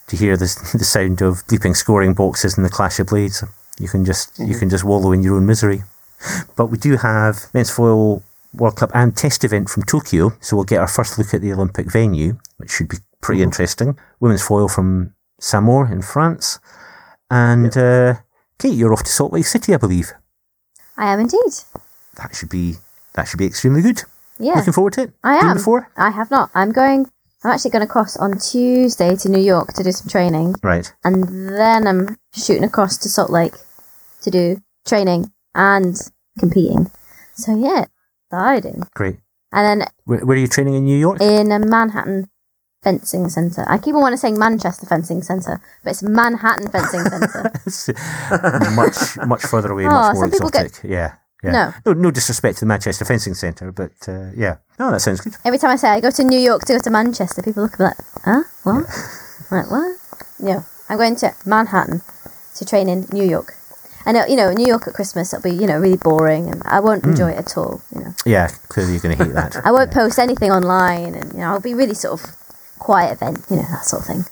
to hear the the sound of bleeping scoring boxes and the clash of blades. You can just you can just wallow in your own misery. But we do have men's foil World Cup and test event from Tokyo, so we'll get our first look at the Olympic venue, which should be pretty interesting. Women's foil from Saint-Maur in France, and uh, Kate, you're off to Salt Lake City, I believe. I am indeed. That should be that should be extremely good. Yeah, Looking forward to it. I Been am. before. I have not. I'm going. I'm actually going to cross on Tuesday to New York to do some training, Right. and then I'm shooting across to Salt Lake to do training and competing. So yeah, exciting. Great. And then Where, where are you training in New York? in a Manhattan fencing center. I keep on wanting to say Manchester fencing center, but it's Manhattan fencing center. Much much further away, Oh, much more people get- exotic. yeah. Yeah. No. no. No disrespect to the Manchester Fencing Centre, but uh, yeah. No, that sounds good. Every time I say I go to New York to go to Manchester, people look at me like, huh? What? I'm like, what? No, I'm going to Manhattan to train in New York. I know, you know, New York at Christmas, it'll be, you know, really boring and I won't enjoy it at all, you know. Yeah, clearly you're going to hate that. I won't post anything online and, you know, I'll be really sort of quiet event, you know, that sort of thing.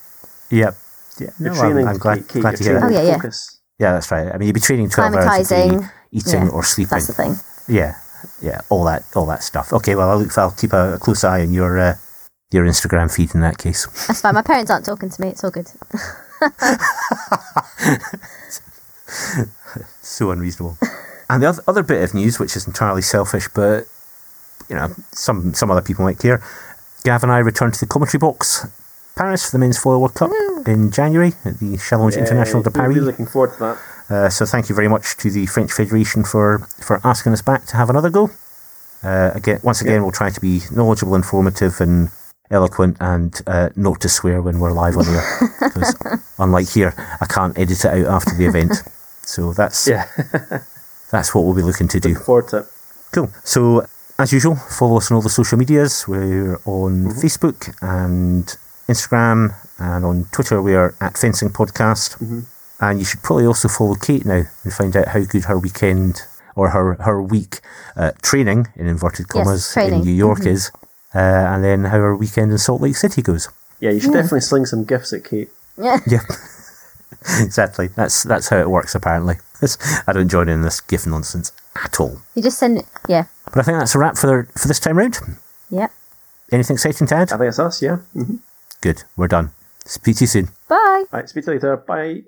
Yep. Yeah. No, Your I'm, I'm glad, Kate, Kate, glad to hear that. Oh, yeah, yeah. focus. Yeah, that's right. I mean, you'd be training 12 hours a Climatizing. day, eating Yeah, or sleeping. That's the thing. Yeah, yeah, all that, all that stuff. Okay, well, I'll, I'll keep a, a close eye on your uh, your Instagram feed in that case. That's fine. My parents aren't talking to me. It's all good. so unreasonable. And the oth- other bit of news, which is entirely selfish, but you know, some some other people might care. Gav and I returned to the commentary box, Paris for the Men's Foil World Cup in January at the Challenge International de Paris. Really looking forward to that. Uh, so thank you very much to the French Federation for, for asking us back to have another go. Uh, again, once again, Yeah. we'll try to be knowledgeable, informative, and eloquent, and uh, not to swear when we're live on air. Because unlike here, I can't edit it out after the event. So that's Yeah, that's what we'll be looking to do. looking forward to it. Cool. So, as usual, follow us on all the social medias. We're on Facebook and Instagram, and on Twitter, we are at Fencing Podcast. And you should probably also follow Kate now and find out how good her weekend or her, her week uh, training, in inverted commas, in. New York is, uh, and then how her weekend in Salt Lake City goes. Yeah, you should definitely sling some gifts at Kate. Yeah. Yeah. exactly. That's that's how it works, apparently. It's- I don't join in this GIF nonsense at all. You just send it. Yeah. But I think that's a wrap for, the, for this time round. Yep. Anything exciting to add? I think it's us, yeah. hmm Good. We're done. Speak to you soon. Bye. Right, speak to you later. Bye.